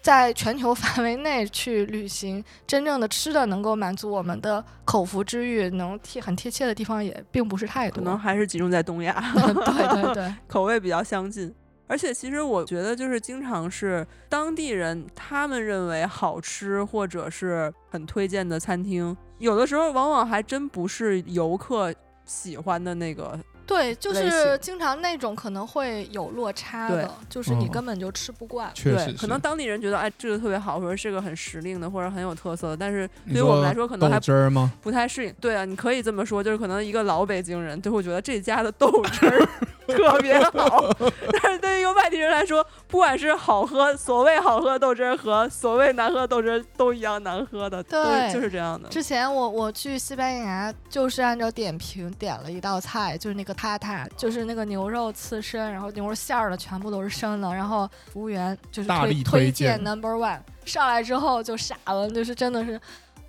在全球 *laughs* 范围内去旅行，真正的吃的能够满足我们的口腹之欲，能贴很贴切的地方也并不是太多。可能还是集中在东亚，对对对，*laughs* 口味比较相近。而且其实我觉得，就是经常是当地人他们认为好吃或者是很推荐的餐厅，有的时候往往还真不是游客喜欢的那个。对，就是经常那种可能会有落差的，就是你嗯根本就吃不惯。对，确实可能当地人觉得哎这个特别好，或者是个很时令的，或者很有特色的，但是对于我们来说可能还汁儿吗？不太适应。对啊，你可以这么说，就是可能一个老北京人就会觉得这家的豆汁儿特别好，*laughs* 但是对于一个外地人来说，不管是好喝，所谓好喝豆汁儿和所谓难喝豆汁儿都一样难喝的，对就是这样的。之前我我去西班牙，就是按照点评点了一道菜，就是那个塔塔，就是那个牛肉刺身，然后牛肉馅儿的全部都是生的，然后服务员就是推大力推推荐 number one，上来之后就傻了，就是真的是。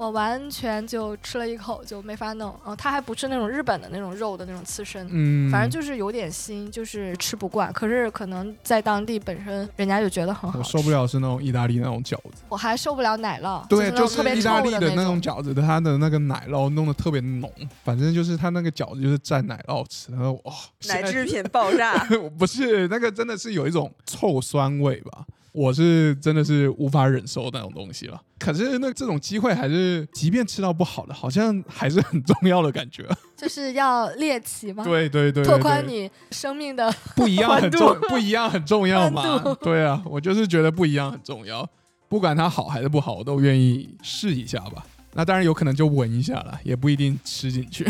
我完全就吃了一口就没法弄，然后它还不是那种日本的那种肉的那种刺身，嗯，反正就是有点腥，就是吃不惯。可是可能在当地本身人家就觉得很好，我受不。了是那种意大利那种饺子，我还受不了奶酪，对，就就是意大利的那那种饺子，它的那个奶酪弄得特别浓，反正就是它那个饺子就是蘸奶酪吃，然后哇，奶制品 *laughs* 爆炸，*laughs* 不是那个真的是有一种臭酸味吧。我是真的是无法忍受那种东西了，可是那这种机会还是，即便吃到不好的，好像还是很重要的感觉。就是要猎奇吗？对对对对拓宽对你生命的不一样很重，*laughs* 不一样很重要宽嘛。对啊，我就是觉得不一样很重要，不管它好还是不好，我都愿意试一下吧。那当然有可能就闻一下了，也不一定吃进去。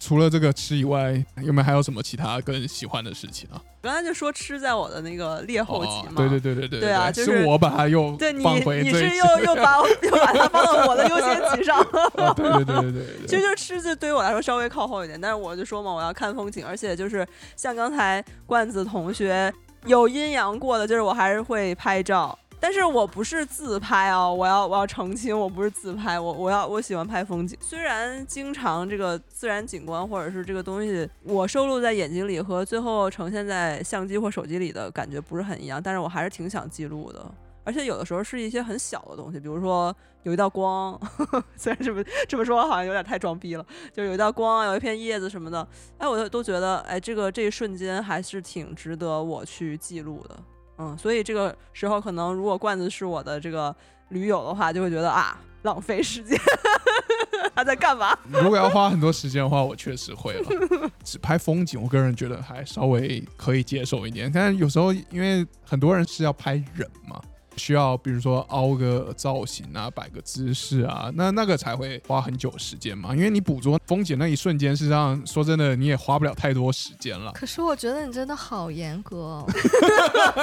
除了这个吃以外，有没有还有什么其他更喜欢的事情啊？刚才就说吃在我的那个列后集嘛，哦对对对对对对啊就是是我把它又对你放回你是又又把我又把它放到我的优先级上，*laughs* 哦对对对对对对其实就是吃就对于我来说稍微靠后一点，但是我就说嘛，我要看风景，而且就是像刚才罐子同学有阴阳过的，就是我还是会拍照。但是我不是自拍哦，我要我要澄清，我不是自拍，我我要我喜欢拍风景。虽然经常这个自然景观或者是这个东西，我收录在眼睛里和最后呈现在相机或手机里的感觉不是很一样，但是我还是挺想记录的。而且有的时候是一些很小的东西，比如说有一道光，呵 *laughs* 呵虽然这么这么说好像有点太装逼了，就有一道光，有一片叶子什么的，哎，我都都觉得，哎，这个这一瞬间还是挺值得我去记录的，嗯，所以这个时候可能如果罐子是我的这个驴友的话，就会觉得啊，浪费时间，*laughs* 他在干嘛？*laughs* 如果要花很多时间的话，我确实会了。只拍风景，我个人觉得还稍微可以接受一点。但有时候因为很多人是要拍人嘛，需要比如说凹个造型啊，摆个姿势啊，那那个才会花很久时间嘛。因为你捕捉风景那一瞬间，事实上说真的，你也花不了太多时间了。可是我觉得你真的好严格、*laughs* 哦，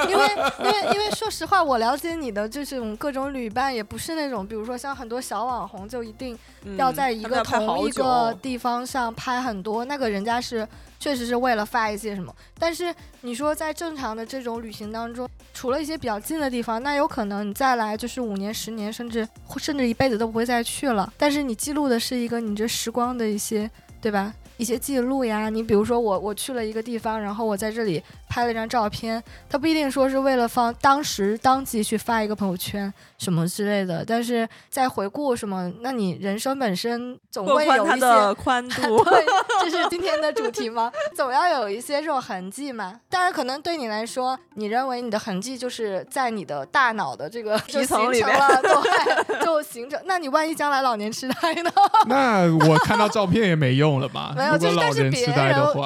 因为因为因为说实话，我了解你的这种各种旅伴，也不是那种，比如说像很多小网红就一定嗯要在一个同一个地方上拍很多，那个人家是确实是为了发一些什么。但是你说在正常的这种旅行当中，除了一些比较近的地方，那有可能你再来就是五年、十年，甚至甚至一辈子都不会再去了。但是你记录的是一个你这时光的一些，对吧？一些记录呀，你比如说我我去了一个地方，然后我在这里拍了一张照片，它不一定说是为了放当时当即去发一个朋友圈什么之类的，但是在回顾什么，那你人生本身总会有一些。的宽度。对，这是今天的主题吗？总要有一些这种痕迹嘛。当然，可能对你来说，你认为你的痕迹就是在你的大脑的这个就皮层里面了，*laughs* 对，就形成。那你万一将来老年痴呆呢？那我看到照片也没用了嘛？*laughs* *laughs* 没有，就是但是别人，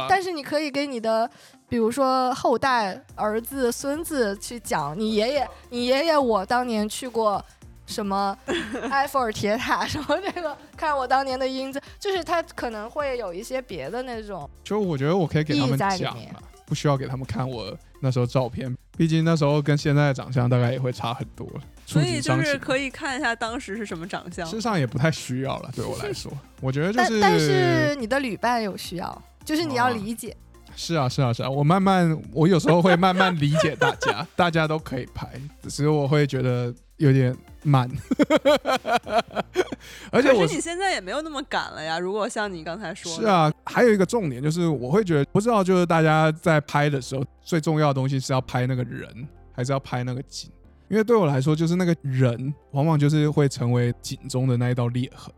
但是你可以给你的，比如说后代、儿子、孙子去讲，你爷爷，你爷爷我当年去过。什么 *laughs* 埃菲尔铁塔，什么这个，看我当年的英姿，就是他可能会有一些别的那种，就我觉得我可以给他们讲嘛，不需要给他们看我那时候照片。毕竟那时候跟现在的长相大概也会差很多了，所以就是。可以看一下当时是什么长相事。实上也不太需要了，对我来 *laughs* 说，我觉得就是，但但是你的旅伴有需要，就是你要哦理解。*laughs* 是啊，是啊，是啊，我慢慢，我有时候会慢慢理解大家，*laughs* 大家都可以拍，只是我会觉得有点慢，而且是你现在也没有那么赶了呀。如果像你刚才说的，是啊，还有一个重点就是，我会觉得不知道，就是大家在拍的时候，最重要的东西是要拍那个人，还是要拍那个景？因为对我来说，就是那个人往往就是会成为景中的那一道裂痕，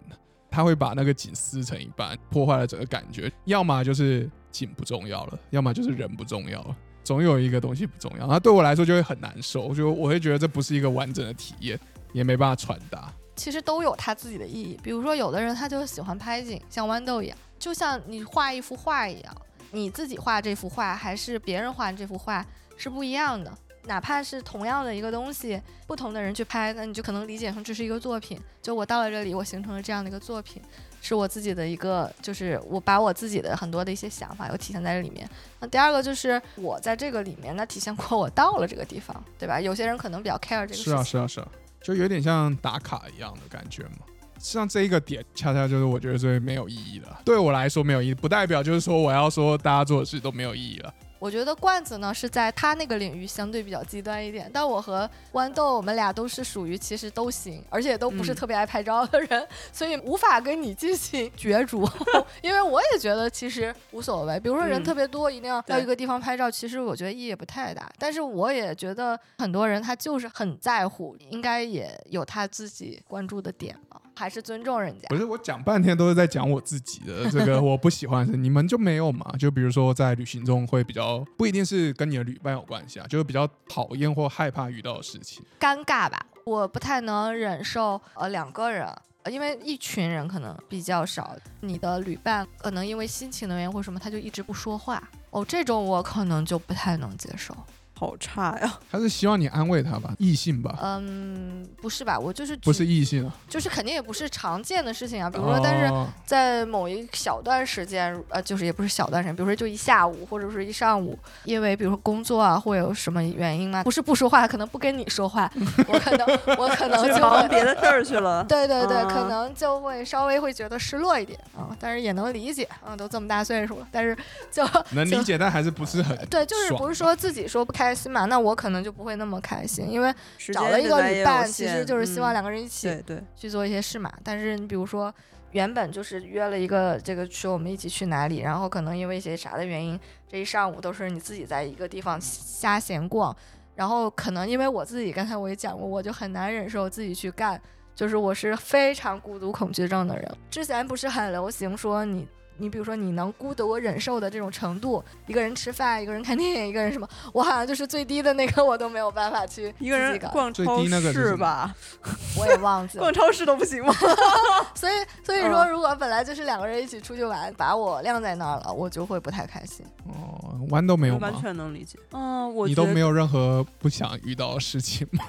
他会把那个景撕成一半，破坏了整个感觉。要么就是景不重要了，要么就是人不重要了，总有一个东西不重要。那对我来说就会很难受，就我会觉得这不是一个完整的体验，也没办法传达。其实都有它自己的意义。比如说，有的人他就喜欢拍景，像豌豆一样，就像你画一幅画一样，你自己画这幅画还是别人画这幅画是不一样的。哪怕是同样的一个东西，不同的人去拍，那你就可能理解成这是一个作品。就我到了这里，我形成了这样的一个作品，是我自己的一个，就是我把我自己的很多的一些想法有体现在这里面。那第二个就是我在这个里面，那体现过我到了这个地方，对吧？有些人可能比较 care 这个事情。是啊，是啊，是啊，就有点像打卡一样的感觉嘛。像这一个点，恰恰就是我觉得最没有意义的。对我来说没有意义，不代表就是说我要说大家做的事都没有意义了。我觉得罐子呢是在他那个领域相对比较极端一点，但我和豌豆我们俩都是属于其实都行，而且都不是嗯特别爱拍照的人，*laughs* 所以无法跟你进行角逐。*laughs* 因为我也觉得其实无所谓，比如说人嗯特别多，一定要到一个地方拍照，其实我觉得意义也不太大。但是我也觉得很多人他就是很在乎，应该也有他自己关注的点嘛，还是尊重人家不。是我讲半天都是在讲我自己的这个我不喜欢的事，*laughs* 你们就没有嘛？就比如说在旅行中会比较不一定是跟你的旅伴有关系啊，就是比较讨厌或害怕遇到的事情。尴尬吧，我不太能忍受呃两个人。呃因为一群人可能比较少，你的旅伴可能因为心情的原因或什么，他就一直不说话。哦，这种我可能就不太能接受。好差呀。*laughs* 他是希望你安慰他吧，*laughs* 异性吧，嗯，不是吧？我就是不是异性啊。就是肯定也不是常见的事情啊。比如说，但是哦在某一小段时间，呃，就是也不是小段时间，比如说就一下午或者是一上午，因为比如说工作啊，会有什么原因吗？不是不说话，可能不跟你说话，*laughs* 我可能我可能就会忙别的事儿去了。对对对，啊可能就会稍微会觉得失落一点啊，但是也能理解啊，都这么大岁数了，但是就就能理解，但还是不是很对，就是不是说自己说不开心嘛，那我可能就不会那么开心，因为找了一个伴，其实就是希望嗯两个人一起去做一些事嘛。但是你比如说，原本就是约了一个这个说我们一起去哪里，然后可能因为一些啥的原因，这一上午都是你自己在一个地方瞎闲逛，然后可能因为我自己刚才我也讲过，我就很难忍受自己去干。就是我是非常孤独恐惧症的人，之前不是很流行说你你比如说你能孤独忍受的这种程度，一个人吃饭，一个人看电影，一个人什么，我好像就是最低的那个我都没有办法去一个人逛超低那个是什么市吧，*laughs* 我也忘记了 *laughs* 逛。超市都不行吗？*laughs* 所以所以说，嗯如果本来就是两个人一起出去玩，把我晾在那儿了，我就会不太开心。哦，弯都没有完？全能理解。嗯，我你觉得都没有任何不想遇到的事情吗？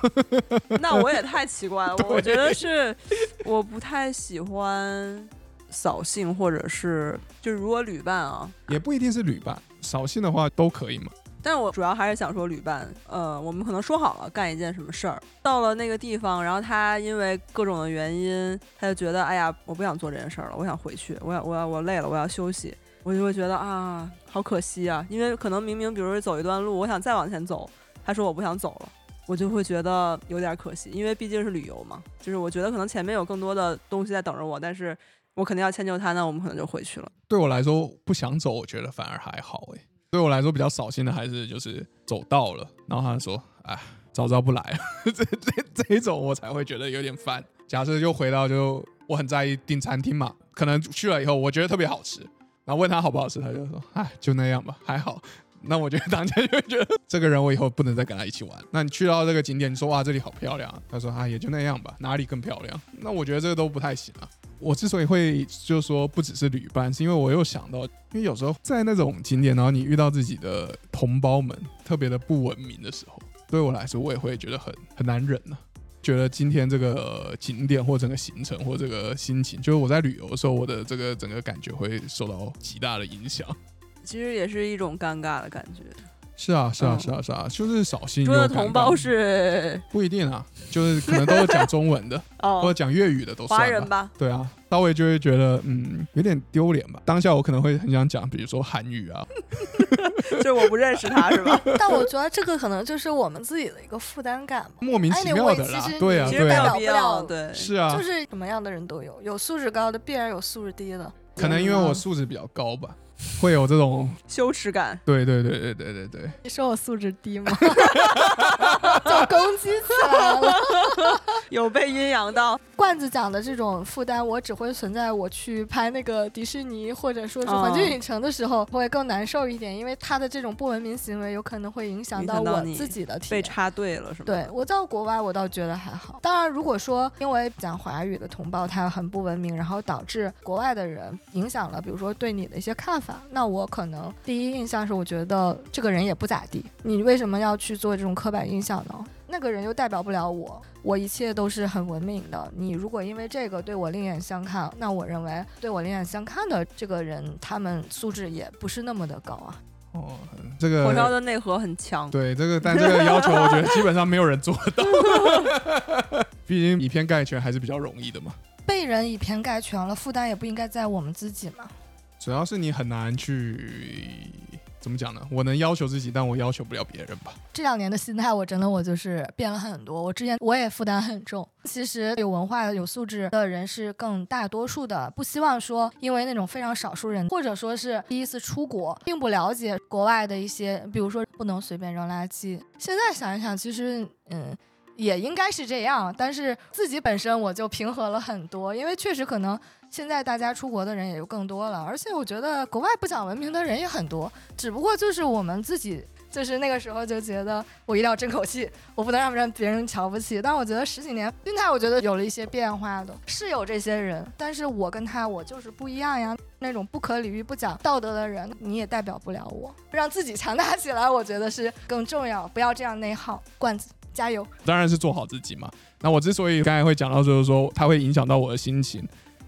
那我也太奇怪了。我觉得是我不太喜欢扫兴，或者是就是如果旅伴啊，也不一定是旅伴，扫兴的话都可以嘛。但是我主要还是想说旅伴，呃，我们可能说好了干一件什么事儿，到了那个地方，然后他因为各种的原因，他就觉得哎呀，我不想做这件事儿了，我想回去，我要我要我累了，我要休息，我就会觉得啊，好可惜啊，因为可能明明比如说走一段路，我想再往前走，他说我不想走了。我就会觉得有点可惜，因为毕竟是旅游嘛，就是我觉得可能前面有更多的东西在等着我，但是我肯定要迁就他，那我们可能就回去了。对我来说，不想走，我觉得反而还好诶。对我来说比较扫兴的还是就是走到了，然后他说：“哎，早知道不来了。*laughs* 这”这这一种我才会觉得有点烦。假设就回到就我很在意订餐厅嘛，可能去了以后我觉得特别好吃，然后问他好不好吃，他就说：“哎，就那样吧，还好。”那我觉得当家就会觉得这个人我以后不能再跟他一起玩。那你去到这个景点，你说哇这里好漂亮，他说啊也就那样吧，哪里更漂亮？那我觉得这个都不太行啊。我之所以会就说不只是旅伴，是因为我又想到，因为有时候在那种景点，然后你遇到自己的同胞们特别的不文明的时候，对我来说我也会觉得很很难忍呢、觉得今天这个、景点或整个行程或这个心情，就是我在旅游的时候，我的这个整个感觉会受到极大的影响。其实也是一种尴尬的感觉。是啊，是啊，嗯是啊，是啊，就是扫兴说的同胞是不一定啊，就是可能都是讲中文的，*laughs* 或者哦，讲粤语的都是。华人吧，对啊，稍微就会觉得嗯有点丢脸吧。当下我可能会很想讲，比如说韩语啊，*laughs* *laughs* 就是我不认识他是吧？但我觉得这个可能就是我们自己的一个负担感吧。莫名其妙的啦其实，对啊，其实对啊代表，没有必要，不了对，是啊就，是什么样的人都有，有素质高的必然有素质低的。可能因为我素质比较高吧，会有这种，羞耻感。对对对对对对对，你说我素质低吗？*laughs* 就攻击起来了。*laughs* 有被阴阳到，罐子讲的这种负担，我只会存在我去拍那个迪士尼或者说是环球影城的时候，会更难受一点，因为他的这种不文明行为有可能会影响到我自己的体验。被插队了是吗？对我到国外，我倒觉得还好。当然，如果说因为讲华语的同胞他很不文明，然后导致国外的人影响了，比如说对你的一些看法，那我可能第一印象是我觉得这个人也不咋地，你为什么要去做这种刻板印象呢？那个人又代表不了我，我一切都是很文明的。你如果因为这个对我另眼相看，那我认为对我另眼相看的这个人，他们素质也不是那么的高啊。哦，这个火烧的内核很强。对这个，但这个要求我觉得基本上没有人做得到，*laughs* 毕竟以偏概全还是比较容易的嘛。被人以偏概全了，负担也不应该在我们自己嘛。主要是你很难去怎么讲呢？我能要求自己，但我要求不了别人吧。这两年的心态，我真的我就是变了很多。我之前我也负担很重，其实有文化的、有素质的人是更大多数的，不希望说因为那种非常少数人，或者说是第一次出国，并不了解国外的一些，比如说不能随便扔垃圾。现在想一想，其实嗯。也应该是这样，但是自己本身我就平和了很多，因为确实可能现在大家出国的人也就更多了，而且我觉得国外不讲文明的人也很多，只不过就是我们自己就是那个时候就觉得我一定要争口气，我不能让让别人瞧不起。但我觉得十几年心态，我觉得有了一些变化的，是有这些人，但是我跟他我就是不一样呀。那种不可理喻、不讲道德的人，你也代表不了我。让自己强大起来，我觉得是更重要。不要这样内耗，罐子加油。当然是做好自己嘛。那我之所以刚才会讲到，就是说它会影响到我的心情，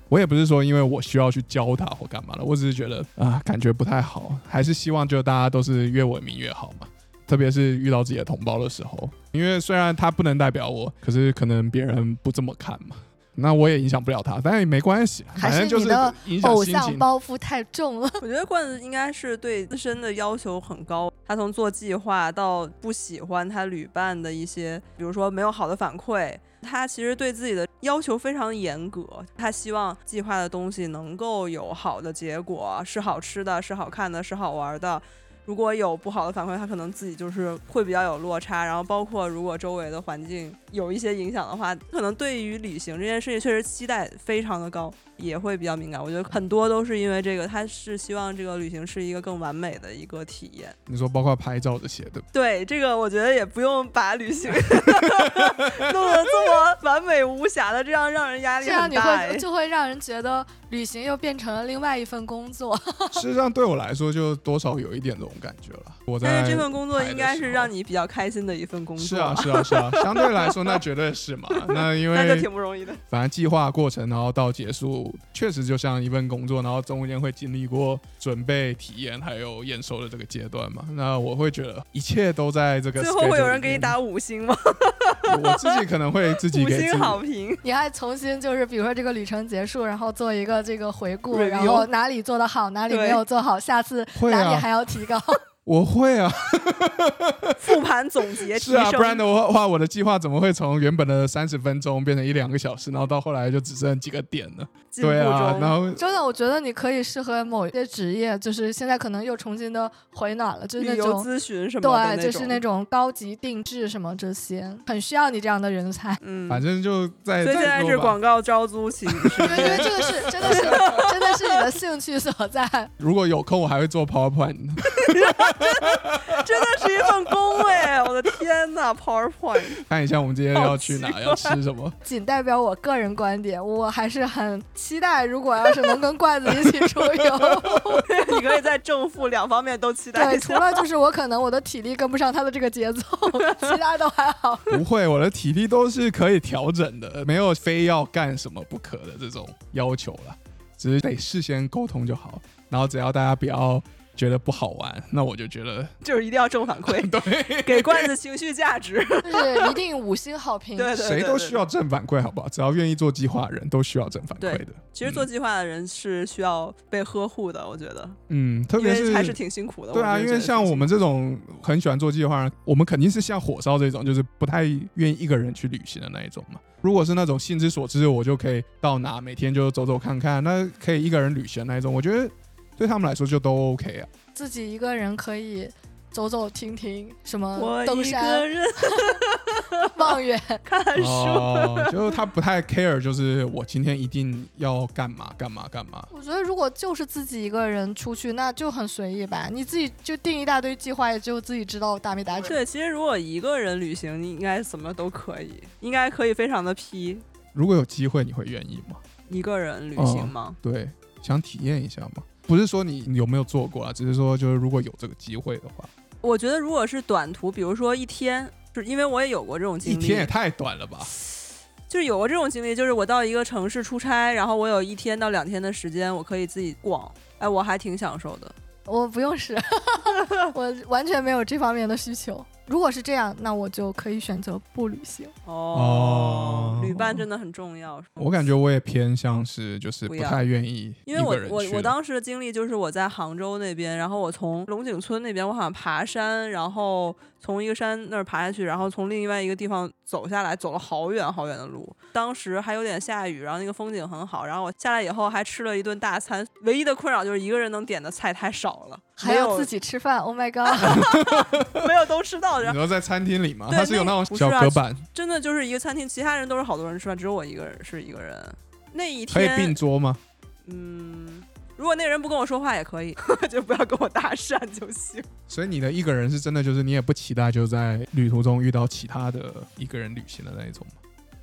我也不是说因为我需要去教他或干嘛了，我只是觉得啊，感觉不太好，还是希望就大家都是越文明越好嘛。特别是遇到自己的同胞的时候，因为虽然他不能代表我，可是可能别人不这么看嘛，那我也影响不了他，但也没关系，还是反正就是你的偶像。包袱太重了。我觉得罐子应该是对自身的要求很高，他从做计划到不喜欢他旅伴的一些，比如说没有好的反馈，他其实对自己的要求非常严格，他希望计划的东西能够有好的结果，是好吃的，是好看的，是好玩的。如果有不好的反馈，他可能自己就是会比较有落差，然后包括如果周围的环境有一些影响的话，可能对于旅行这件事情确实期待非常的高，也会比较敏感。我觉得很多都是因为这个，他是希望这个旅行是一个更完美的一个体验。你说包括拍照这些，对吧？对这个，我觉得也不用把旅行 *laughs* 弄得这么完美无瑕的，这样让人压力这样你会就会让人觉得旅行又变成了另外一份工作。*laughs* 事实上对我来说，就多少有一点这种感觉了。我在但是这份工作应该是让你比较开心的一份工作。是啊，是啊，是啊，*laughs* 相对来说那绝对是嘛。那因那就为挺不容易的。反正计划过程，然后到结束，确实就像一份工作，然后中间会经历过准备、体验还有验收的这个阶段嘛。那我会觉得一切都在这个。最后会有人给你打，五星吗？我自己可能会自己五星给自己好评。你还重新就是，比如说这个旅程结束，然后做一个这个回顾，然后哪里做得好，哪里没有做好，下次哪里还要提高。我会啊，复盘总结提 *laughs* 是啊，不然的话，我的计划怎么会从原本的三十分钟变成一两个小时，然后到后来就只剩几个点呢？对啊，然后真的，我觉得你可以适合某一些职业，就是现在可能又重新的回暖了，就是那旅游种。咨询什么的对，就是那种。高级定制什么这些，很需要你这样的人才。嗯，反正就在所以现在是广告招租期，是因为因为这个是 *laughs* 真的是真的是你的兴趣所在。如果有空，我还会做 PowerPoint。*laughs* 真的是一份工哎！我的天呐 p o w e r p o i n t 看一下我们今天要去哪，要吃什么。*laughs* 仅代表我个人观点，我还是很期待，如果要是能跟罐子一起出游。*laughs* 你可以在正负两方面都期待对，除了就是我可能我的体力跟不上他的这个节奏，其他都还好。不会，我的体力都是可以调整的，没有非要干什么不可的这种要求啦，只是得事先沟通就好。然后只要大家不要觉得不好玩，*laughs* 那我就觉得就是一定要正反馈，*laughs* 对，给罐子情绪价值。就是一定五星好评。对对谁都需要正反馈，好不好？只要愿意做计划的人都需要正反馈的。其实做计划的人是需要被呵护的，我觉得。嗯，特别是还是挺辛苦的。对啊，因为像我们这种很喜欢做计划，我们肯定是像火烧这种，就是不太愿意一个人去旅行的那一种嘛。如果是那种心之所至，我就可以到哪每天就走走看看，那可以一个人旅行那一种，我觉得对他们来说就都 OK 啊。自己一个人可以走走停停，什么我登山、人 *laughs* 望远、看书，哦，就是他不太 care，就是我今天一定要干嘛干嘛干嘛。我觉得如果就是自己一个人出去，那就很随意吧。你自己就定一大堆计划，也只有自己知道打没达成。对，其实如果一个人旅行，你应该怎么都可以，应该可以非常的批。如果有机会，你会愿意吗？一个人旅行吗？对，想体验一下吗？不是说你有没有做过啊，只是说就是如果有这个机会的话，我觉得如果是短途，比如说一天，就是因为我也有过这种经历，一天也太短了吧？就是有过这种经历，就是我到一个城市出差，然后我有一天到两天的时间，我可以自己逛，哎，我还挺享受的。我不用试，*laughs* 我完全没有这方面的需求。如果是这样，那我就可以选择不旅行。哦，旅伴真的很重要。我感觉我也偏向是，就是不太愿意，因为我我我当时的经历就是我在杭州那边，然后我从龙井村那边，我好像爬山，然后从一个山那儿爬下去，然后从另外一个地方走下来，走了好远好远的路。当时还有点下雨，然后那个风景很好，然后我下来以后还吃了一顿大餐。唯一的困扰就是一个人能点的菜太少了，还要自己吃饭。Oh my god，*laughs* 没有都吃到。你说在餐厅里吗？它是有那种小隔板，真的就是一个餐厅，其他人都是好多人吃饭，只有我一个人是一个人。那一天可以并桌吗？嗯，如果那个人不跟我说话也可以，*laughs* 就不要跟我搭讪就行。所以你的一个人是真的就是你也不期待就在旅途中遇到其他的一个人旅行的那一种吗？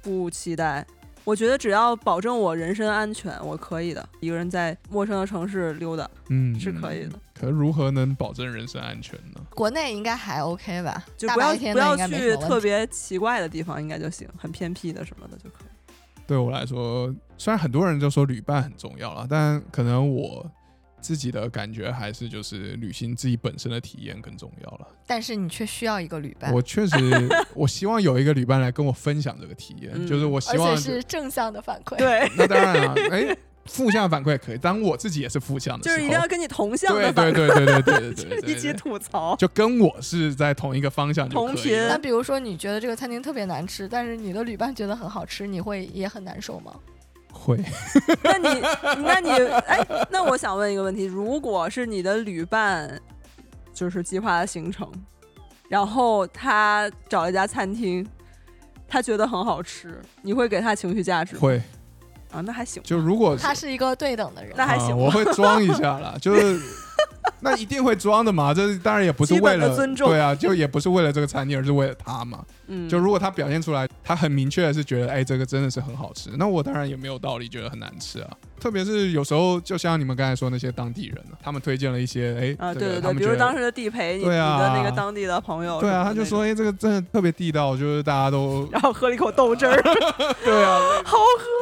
不期待，我觉得只要保证我人身安全，我可以的。一个人在陌生的城市溜达，嗯，是可以的。可如何能保证人身安全呢？国内应该还 OK 吧，就不要不要去特别奇怪的地方，应该就行。很偏僻的什么的就可以。对我来说，虽然很多人就说旅伴很重要了，但可能我自己的感觉还是就是旅行自己本身的体验更重要了。但是你却需要一个旅伴。我确实，*laughs* 我希望有一个旅伴来跟我分享这个体验，就是我希望而且是正向的反馈。对，*laughs* 那当然了，哎。负向反馈可以，当我自己也是负向的，就是一定要跟你同向的对对对对对对对，*laughs* 一起吐槽，就跟我是在同一个方向就可以。那比如说你觉得这个餐厅特别难吃，但是你的旅伴觉得很好吃，你会也很难受吗？会。*laughs* 那你那你哎，那我想问一个问题：如果是你的旅伴，就是计划的行程，然后他找了一家餐厅，他觉得很好吃，你会给他情绪价值？会。啊，那还行。就如果他是一个对等的人，那还行。我会装一下了，就是 *laughs* 那一定会装的嘛。这当然也不是为了尊重，对啊，就也不是为了这个餐厅，而是为了他嘛。嗯，就如果他表现出来，他很明确的是觉得，哎，这个真的是很好吃，那我当然也没有道理觉得很难吃啊。特别是有时候，就像你们刚才说那些当地人，他们推荐了一些，哎，啊，对对对，比如当时的地陪，对啊，你的那个当地的朋友，对啊，他就说，哎，这个真的特别地道，就是大家都，然后喝了一口豆汁儿，*laughs* 对啊，*laughs* 好喝。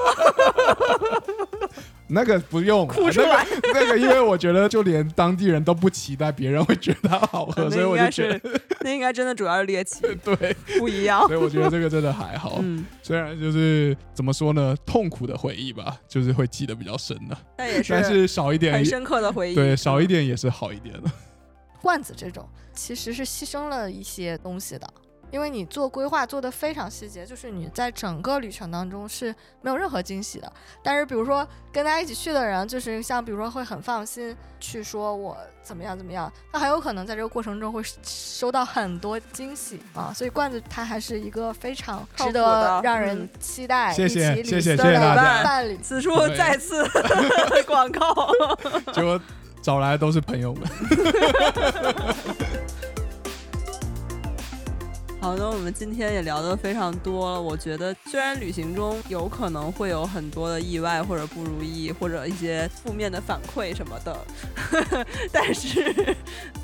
那个不用，哭出来。那个，因为我觉得就连当地人都不期待别人会觉得它好喝，*laughs* 所以我就觉得 *laughs* 那应该真的主要是猎奇，*laughs* 对，不一样。所以我觉得这个真的还好。嗯，虽然就是怎么说呢，痛苦的回忆吧，就是会记得比较深的。但也是，但是少一点很深刻的回忆。对，少一点也是好一点的。罐子这种其实是牺牲了一些东西的。因为你做规划做的非常细节，就是你在整个旅程当中是没有任何惊喜的。但是比如说跟大家一起去的人，就是像比如说会很放心去说我怎么样怎么样，那很有可能在这个过程中会收到很多惊喜啊。所以罐子它还是一个非常值得让人期待、谢谢谢谢谢谢大家伴侣。此处再次 *laughs* 广告，*laughs* 结果找来的都是朋友们。*laughs* 好的，我们今天也聊得非常多了。我觉得，虽然旅行中有可能会有很多的意外或者不如意，或者一些负面的反馈什么的，*laughs* 但是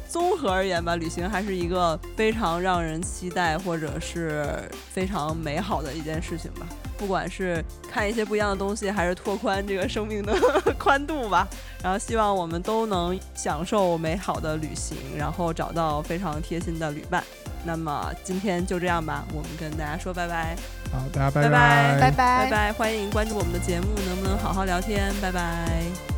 综合而言吧，旅行还是一个非常让人期待或者是非常美好的一件事情吧。不管是看一些不一样的东西，还是拓宽这个生命的宽度吧。然后希望我们都能享受美好的旅行，然后找到非常贴心的旅伴。那么今天就这样吧，我们跟大家说拜拜，好，大家拜拜拜拜拜拜，欢迎关注我们的节目，能不能好好聊天？拜拜。